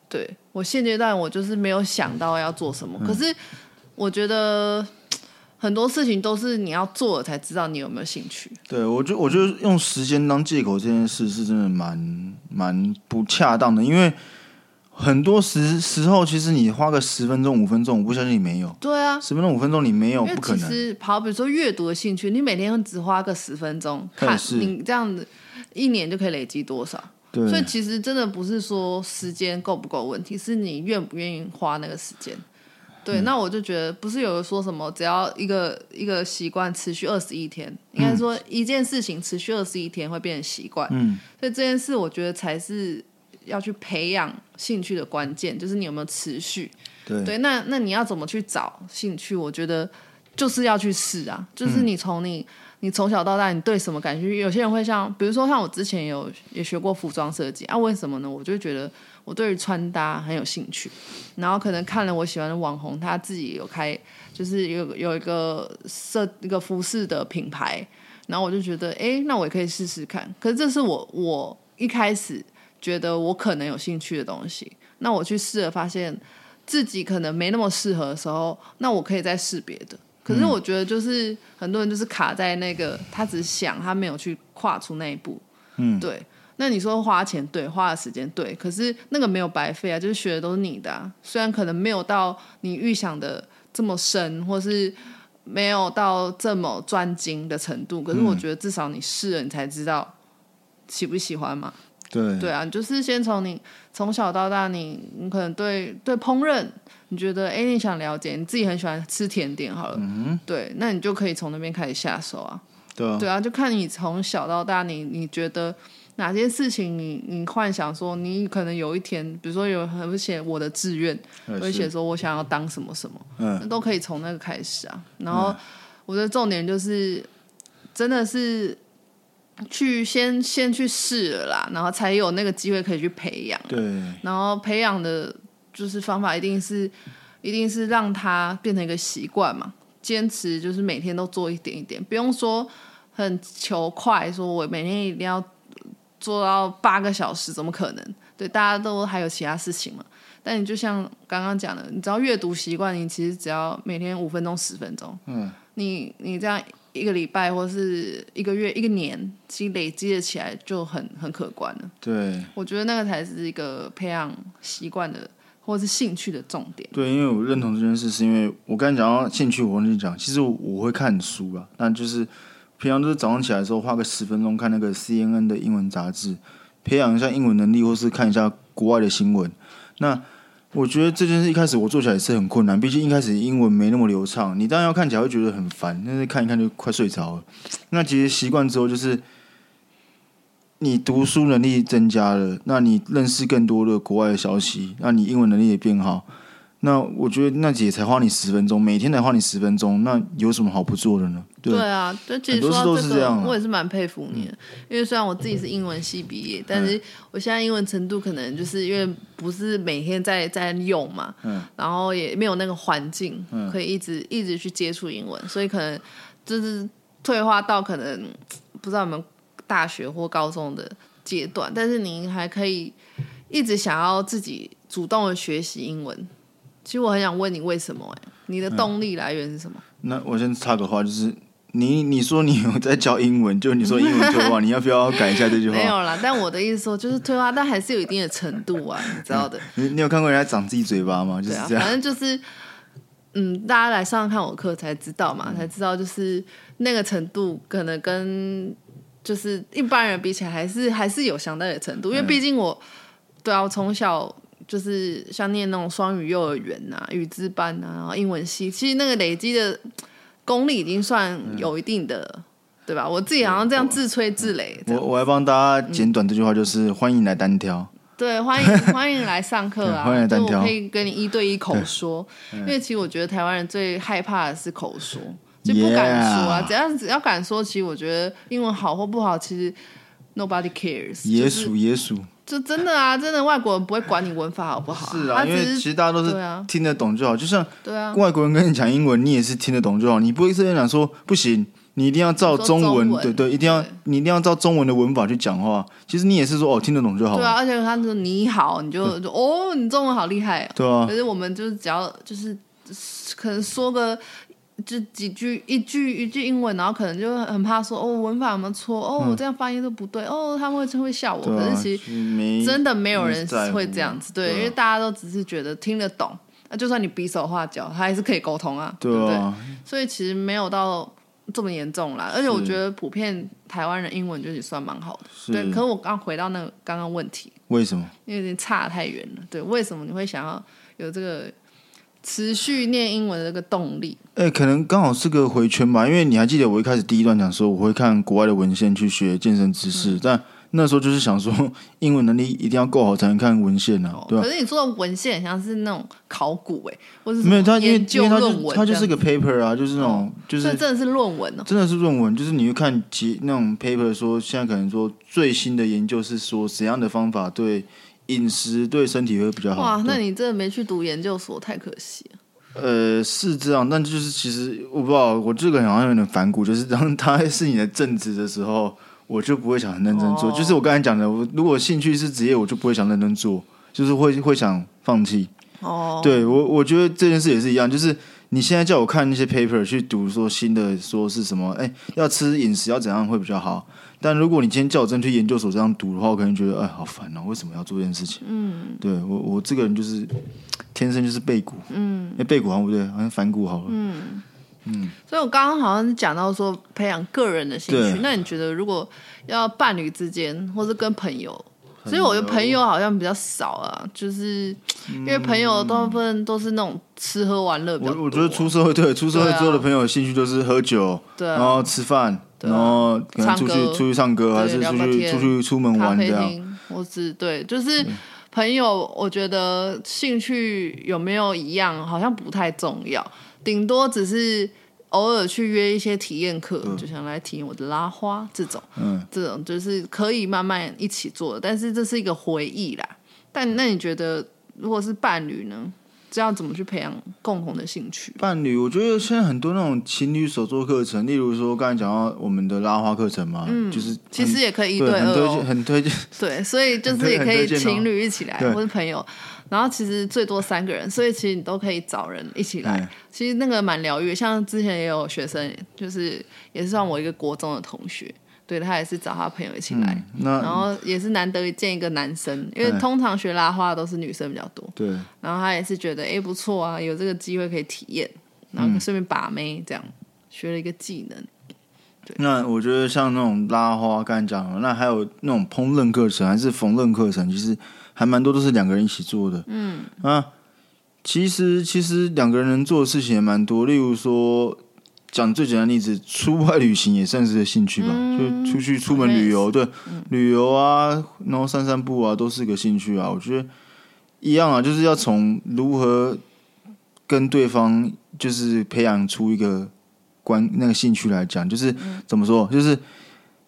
Speaker 2: 对我现阶段我就是没有想到要做什么。可是我觉得。很多事情都是你要做了才知道你有没有兴趣。
Speaker 1: 对，我觉我觉得用时间当借口这件事是真的蛮蛮不恰当的，因为很多时时候其实你花个十分钟五分钟，我不相信你没有。
Speaker 2: 对啊，
Speaker 1: 十分钟五分钟你没有不可能。
Speaker 2: 其实跑，比如说阅读的兴趣，你每天只花个十分钟看，你这样子一年就可以累积多少？
Speaker 1: 对，
Speaker 2: 所以其实真的不是说时间够不够问题，是你愿不愿意花那个时间。对，那我就觉得不是有人说什么，只要一个一个习惯持续二十一天，应该说一件事情持续二十一天会变成习惯。嗯，所以这件事我觉得才是要去培养兴趣的关键，就是你有没有持续。
Speaker 1: 对
Speaker 2: 对，那那你要怎么去找兴趣？我觉得就是要去试啊，就是你从你你从小到大你对什么感兴趣？有些人会像，比如说像我之前有也学过服装设计啊，为什么呢？我就觉得我对于穿搭很有兴趣，然后可能看了我喜欢的网红，他自己有开，就是有有一个设一个服饰的品牌，然后我就觉得，哎，那我也可以试试看。可是这是我我一开始觉得我可能有兴趣的东西，那我去试了，发现。自己可能没那么适合的时候，那我可以再试别的。可是我觉得，就是很多人就是卡在那个，他只想，他没有去跨出那一步。
Speaker 1: 嗯，
Speaker 2: 对。那你说花钱对，花的时间对，可是那个没有白费啊，就是学的都是你的。虽然可能没有到你预想的这么深，或是没有到这么专精的程度，可是我觉得至少你试了，你才知道喜不喜欢嘛。
Speaker 1: 对
Speaker 2: 对啊，就是先从你从小到大，你你可能对对烹饪，你觉得哎，你想了解，你自己很喜欢吃甜点，好了，
Speaker 1: 嗯，
Speaker 2: 对，那你就可以从那边开始下手啊。
Speaker 1: 对啊，
Speaker 2: 对啊，就看你从小到大，你你觉得哪些事情，你你幻想说，你可能有一天，比如说有很写我的志愿，会写说我想要当什么什么，
Speaker 1: 嗯，
Speaker 2: 那都可以从那个开始啊。然后我的重点就是，真的是。去先先去试了啦，然后才有那个机会可以去培养。
Speaker 1: 对，
Speaker 2: 然后培养的就是方法，一定是一定是让它变成一个习惯嘛，坚持就是每天都做一点一点，不用说很求快，说我每天一定要做到八个小时，怎么可能？对，大家都还有其他事情嘛。但你就像刚刚讲的，你只要阅读习惯，你其实只要每天五分钟、十分钟，
Speaker 1: 嗯，
Speaker 2: 你你这样。一个礼拜或是一个月、一个年，其实累积的起来就很很可观了。
Speaker 1: 对，
Speaker 2: 我觉得那个才是一个培养习惯的或者是兴趣的重点。
Speaker 1: 对，因为我认同这件事，是因为我刚才讲到兴趣，我跟你讲，其实我会看书啊，但就是平常都是早上起来的时候花个十分钟看那个 CNN 的英文杂志，培养一下英文能力，或是看一下国外的新闻。那我觉得这件事一开始我做起来也是很困难，毕竟一开始英文没那么流畅，你当然要看起来会觉得很烦，但是看一看就快睡着了。那其实习惯之后，就是你读书能力增加了，那你认识更多的国外的消息，那你英文能力也变好。那我觉得那姐才花你十分钟，每天才花你十分钟，那有什么好不做的呢？
Speaker 2: 对啊，就其实说这个，我也是蛮佩服你的。因为虽然我自己是英文系毕业，但是我现在英文程度可能就是因为不是每天在在用嘛，
Speaker 1: 嗯，
Speaker 2: 然后也没有那个环境可以一直一直去接触英文，所以可能就是退化到可能不知道有没有大学或高中的阶段，但是您还可以一直想要自己主动的学习英文。其实我很想问你，为什么？哎，你的动力来源是什么？
Speaker 1: 那我先插个话，就是你你说你有在教英文，就你说英文退化，你要不要改一下这句话？
Speaker 2: 没有啦，但我的意思说，就是退化，但还是有一定的程度啊，你知道的。
Speaker 1: 你你有看过人家长自己嘴巴吗？就是这样，
Speaker 2: 反正就是，嗯，大家来上看我课才知道嘛，才知道就是那个程度，可能跟就是一般人比起来，还是还是有相当的程度，因为毕竟我，对啊，我从小。就是像念那种双语幼儿园呐、语资班呐，然后英文系，其实那个累积的功力已经算有一定的，对吧？我自己好像这样自吹自擂。
Speaker 1: 我我来帮大家简短这句话，就是欢迎来单挑。
Speaker 2: 对，欢迎 欢迎来上课啊！
Speaker 1: 欢迎单挑，
Speaker 2: 可以跟你一对一口说。因为其实我觉得台湾人最害怕的是口说，就不敢说啊。只要只要敢说，其实我觉得英文好或不好，其实 nobody cares。
Speaker 1: 野鼠，野鼠。
Speaker 2: 就真的啊，真的外国人不会管你文法好不好？
Speaker 1: 是啊，因为其实大家都是听得懂就好。就像
Speaker 2: 对啊，
Speaker 1: 外国人跟你讲英文，你也是听得懂就好。你不会这样讲说不行，你一定要照中文，对对，一定要你一定要照中文的文法去讲话。其实你也是说哦，听得懂就好。
Speaker 2: 对啊，而且他说你好，你就就哦，你中文好厉害。
Speaker 1: 对啊，
Speaker 2: 可是我们就是只要就是可能说个。就几句一句一句英文，然后可能就很怕说哦文法有没有错哦我这样发音都不对哦他们会会笑我，可是其实真的没有人会这样子，对，因为大家都只是觉得听得懂，那就算你比手画脚，他还是可以沟通啊，对不对？所以其实没有到这么严重啦，而且我觉得普遍台湾人英文就也算蛮好的，对。可是我刚回到那个刚刚问题，
Speaker 1: 为什么？
Speaker 2: 因为有点差太远了，对，为什么你会想要有这个？持续念英文的这个动力，
Speaker 1: 哎，可能刚好是个回圈吧。因为你还记得我一开始第一段讲说，我会看国外的文献去学健身知识，但那时候就是想说，英文能力一定要够好才能看文献啊，对
Speaker 2: 可是你说的文献像是那种考古哎，或者
Speaker 1: 没有他，
Speaker 2: 因为因为
Speaker 1: 他就他就是个 paper 啊，就是那种就是
Speaker 2: 真的是论文哦，
Speaker 1: 真的是论文，就是你会看其那种 paper 说，现在可能说最新的研究是说怎样的方法对饮食对身体会比较好。
Speaker 2: 哇，那你真的没去读研究所，太可惜了。
Speaker 1: 呃，是这样，但就是其实我不知道，我这个人好像有点反骨，就是当他是你的正职的时候，我就不会想很认真做。就是我刚才讲的，我如果兴趣是职业，我就不会想认真做，就是会会想放弃。
Speaker 2: 哦，
Speaker 1: 对我我觉得这件事也是一样，就是你现在叫我看那些 paper 去读说新的说是什么，哎，要吃饮食要怎样会比较好。但如果你今天叫我真去研究所这样读的话，我可能觉得哎好烦哦，为什么要做这件事情？
Speaker 2: 嗯，
Speaker 1: 对我我这个人就是天生就是背骨，
Speaker 2: 嗯，
Speaker 1: 哎背骨好像不对，好像反骨好了，
Speaker 2: 嗯嗯。所以我刚刚好像是讲到说培养个人的兴趣，那你觉得如果要伴侣之间或是跟朋友？所以我的朋友好像比较少啊，就是因为朋友大部分都是那种吃喝玩乐。
Speaker 1: 我我觉得出社会对出社会之后的朋友兴趣就是喝酒，
Speaker 2: 对，
Speaker 1: 然后吃饭，然后可能出去出去唱歌，还是出去出去出门玩这样。
Speaker 2: 我只对，就是朋友，我觉得兴趣有没有一样，好像不太重要，顶多只是。偶尔去约一些体验课，就想来体验我的拉花这种，这种就是可以慢慢一起做的，但是这是一个回忆啦。但那你觉得，如果是伴侣呢？这样怎么去培养共同的兴趣？
Speaker 1: 伴侣，我觉得现在很多那种情侣手作课程，例如说刚才讲到我们的拉花课程嘛，嗯，就是
Speaker 2: 其实也可以一对
Speaker 1: 二，很推荐，很推荐。
Speaker 2: 对，所以就是也可以情侣一起来，或是朋友。然后其实最多三个人，所以其实你都可以找人一起来。其实那个蛮疗愈，像之前也有学生，就是也是算我一个国中的同学，对他也是找他朋友一起来。然后也是难得见一个男生，因为通常学拉花都是女生比较多。
Speaker 1: 对。
Speaker 2: 然后他也是觉得哎不错啊，有这个机会可以体验，然后顺便把妹，这样学了一个技能。对。
Speaker 1: 那我觉得像那种拉花，刚才讲了，那还有那种烹饪课程还是缝纫课程，其实。还蛮多都是两个人一起做的，
Speaker 2: 嗯。
Speaker 1: 啊，其实其实两个人能做的事情也蛮多，例如说讲最简单的例子，出外旅行也算是个兴趣吧，就出去出门旅游，对，旅游啊，然后散散步啊，都是个兴趣啊。我觉得一样啊，就是要从如何跟对方就是培养出一个关那个兴趣来讲，就是怎么说，就是。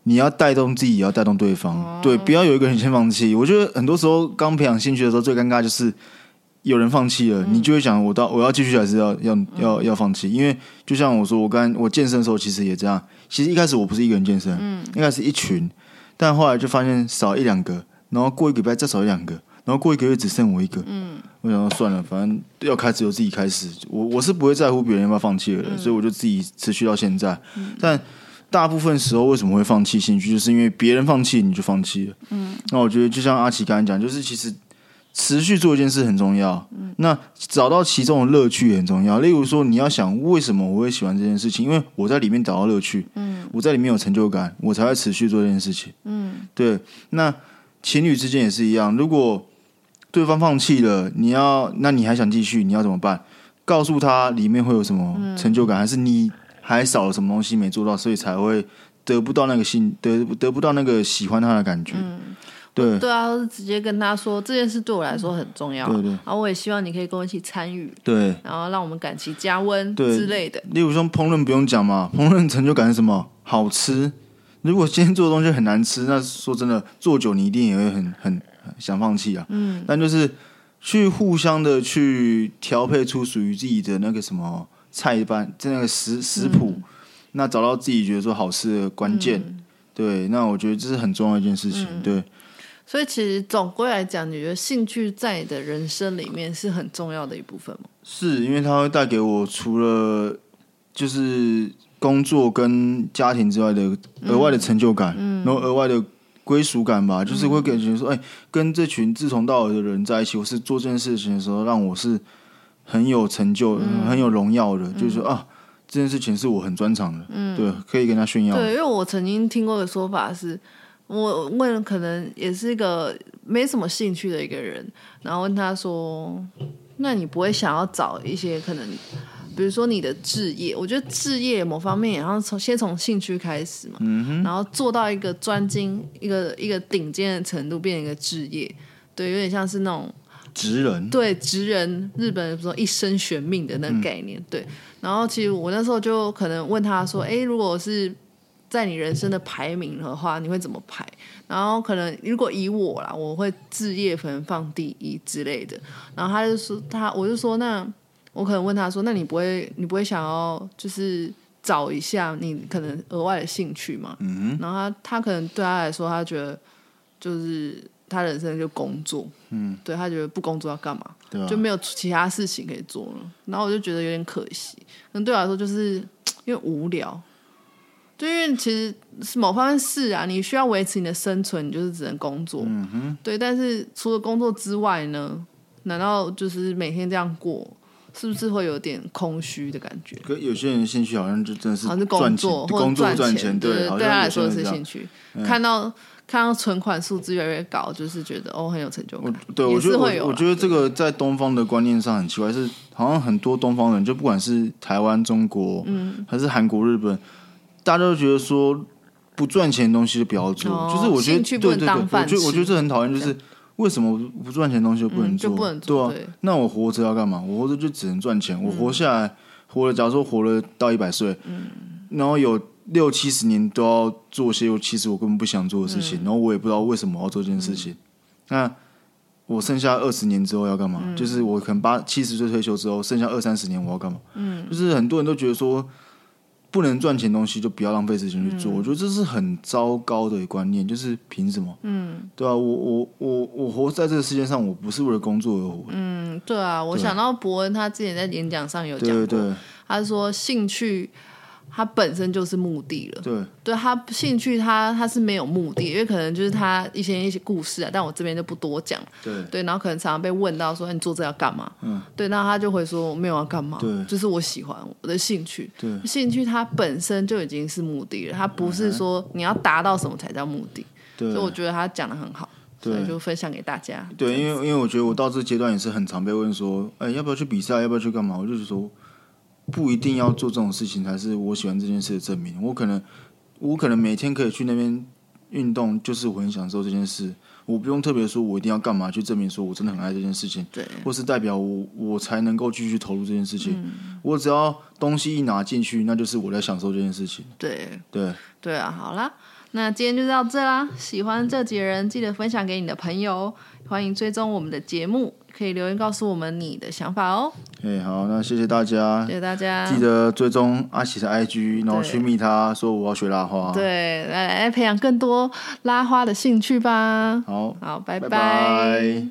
Speaker 1: 你要带动自己，也要带动对方，对，不要有一个人先放弃。我觉得很多时候刚培养兴趣的时候，最尴尬就是有人放弃了，你就会想，我到我要继续还是要要要要放弃？因为就像我说，我刚我健身的时候其实也这样。其实一开始我不是一个人健身，嗯，应该是一群，但后来就发现少一两个，然后过一个礼拜再少一两个，然后过一个月只剩我一个，
Speaker 2: 嗯，
Speaker 1: 我想说算了，反正要开始由自己开始。我我是不会在乎别人要不要放弃的人，所以我就自己持续到现在，但。大部分时候为什么会放弃兴趣，就是因为别人放弃你就放弃了。
Speaker 2: 嗯，
Speaker 1: 那我觉得就像阿奇刚才讲，就是其实持续做一件事很重要。嗯，那找到其中的乐趣也很重要。例如说，你要想为什么我会喜欢这件事情，因为我在里面找到乐趣。
Speaker 2: 嗯，
Speaker 1: 我在里面有成就感，我才会持续做这件事情。
Speaker 2: 嗯，
Speaker 1: 对。那情侣之间也是一样，如果对方放弃了，你要那你还想继续，你要怎么办？告诉他里面会有什么成就感，还是你？还少了什么东西没做到，所以才会得不到那个心得得不到那个喜欢他的感觉。
Speaker 2: 嗯，
Speaker 1: 对
Speaker 2: 对啊，直接跟他说这件事对我来说很重要。
Speaker 1: 对对，
Speaker 2: 然后我也希望你可以跟我一起参与。
Speaker 1: 对，
Speaker 2: 然后让我们感情加温之类的。
Speaker 1: 例如说烹饪不用讲嘛，烹饪成就感是什么？好吃。如果今天做的东西很难吃，那说真的，做久你一定也会很很想放弃啊。
Speaker 2: 嗯，
Speaker 1: 但就是去互相的去调配出属于自己的那个什么。菜班在那个食食谱，那找到自己觉得说好吃的关键，对，那我觉得这是很重要一件事情，对。
Speaker 2: 所以其实总归来讲，你觉得兴趣在你的人生里面是很重要的一部分吗？
Speaker 1: 是因为它会带给我除了就是工作跟家庭之外的额外的成就感，然后额外的归属感吧，就是会感觉说，哎，跟这群志同道合的人在一起，我是做这件事情的时候，让我是。很有成就、很有荣耀的，就是说啊，这件事情是我很专长的，对，可以跟他炫耀。
Speaker 2: 对，因为我曾经听过的说法是，我问可能也是一个没什么兴趣的一个人，然后问他说：“那你不会想要找一些可能比如说你的置业，我觉得置业某方面，然后从先从兴趣开始嘛，然后做到一个专精、一个一个顶尖的程度，变成一个置业，对，有点像是那种
Speaker 1: 职人，
Speaker 2: 对，职人，日本说一生悬命的那个概念，对。然后其实我那时候就可能问他说：“哎，如果是在你人生的排名的话，你会怎么排？”然后可能如果以我啦，我会置业可能放第一之类的。然后他就说他，我就说那。我可能问他说：“那你不会，你不会想要就是找一下你可能额外的兴趣吗？”嗯然后他他可能对他来说，他觉得就是他人生就工作，嗯，对他觉得不工作要干嘛？对就没有其他事情可以做了。然后我就觉得有点可惜。可能对我来说，就是因为无聊。就因为其实是某方面是啊，你需要维持你的生存，你就是只能工作。嗯哼。对，但是除了工作之外呢？难道就是每天这样过？是不是会有点空虚的感觉？
Speaker 1: 可有些人兴趣好像就真的是好像是
Speaker 2: 工作或赚
Speaker 1: 钱，
Speaker 2: 对，
Speaker 1: 对
Speaker 2: 他来说是兴趣。看到看到存款数字越来越高，就是觉得哦很有成就感。
Speaker 1: 对，我觉得我觉得这个在东方的观念上很奇怪，是好像很多东方人，就不管是台湾、中国，嗯，还是韩国、日本，大家都觉得说不赚钱的东西就不要做。就是我觉得对对对，我觉得我觉得这很讨厌，就是。为什么不赚钱的东西就不能做？对啊，那我活着要干嘛？我活着就只能赚钱。我活下来，活了，假如说活了到一百岁，然后有六七十年都要做些我其实我根本不想做的事情，然后我也不知道为什么要做这件事情。那我剩下二十年之后要干嘛？就是我可能八七十岁退休之后，剩下二三十年我要干嘛？嗯，就是很多人都觉得说。不能赚钱东西就不要浪费时间去做，我觉得这是很糟糕的观念。就是凭什么？嗯，对啊，我我我我活在这个世界上，我不是为了工作而活。
Speaker 2: 嗯，对啊，我想到伯恩他之前在演讲上有讲过，他说兴趣。他本身就是目的了，
Speaker 1: 对，
Speaker 2: 对他兴趣，他他是没有目的，因为可能就是他一些一些故事啊，但我这边就不多讲，
Speaker 1: 对，
Speaker 2: 对，然后可能常常被问到说你做这要干嘛？嗯，对，那他就会说没有要干嘛，
Speaker 1: 对，
Speaker 2: 就是我喜欢我的兴趣，
Speaker 1: 对，
Speaker 2: 兴趣它本身就已经是目的了，它不是说你要达到什么才叫目的，
Speaker 1: 对，
Speaker 2: 所以我觉得他讲的很好，所以就分享给大家，
Speaker 1: 对，因为因为我觉得我到这阶段也是很常被问说，哎，要不要去比赛？要不要去干嘛？我就是说。不一定要做这种事情才是我喜欢这件事的证明。我可能，我可能每天可以去那边运动，就是我很享受这件事。我不用特别说，我一定要干嘛去证明说我真的很爱这件事情，
Speaker 2: 对，
Speaker 1: 或是代表我我才能够继续投入这件事情。我只要东西一拿进去，那就是我在享受这件事情。
Speaker 2: 对
Speaker 1: 对
Speaker 2: 对啊！好啦，那今天就到这啦。喜欢这几人，记得分享给你的朋友，欢迎追踪我们的节目。可以留言告诉我们你的想法哦。
Speaker 1: 哎，好，那谢谢大家，
Speaker 2: 谢谢大家，
Speaker 1: 记得追踪阿喜的 IG，然后去密他说我要学拉花。
Speaker 2: 对，来来培养更多拉花的兴趣吧。
Speaker 1: 好，
Speaker 2: 好，拜
Speaker 1: 拜。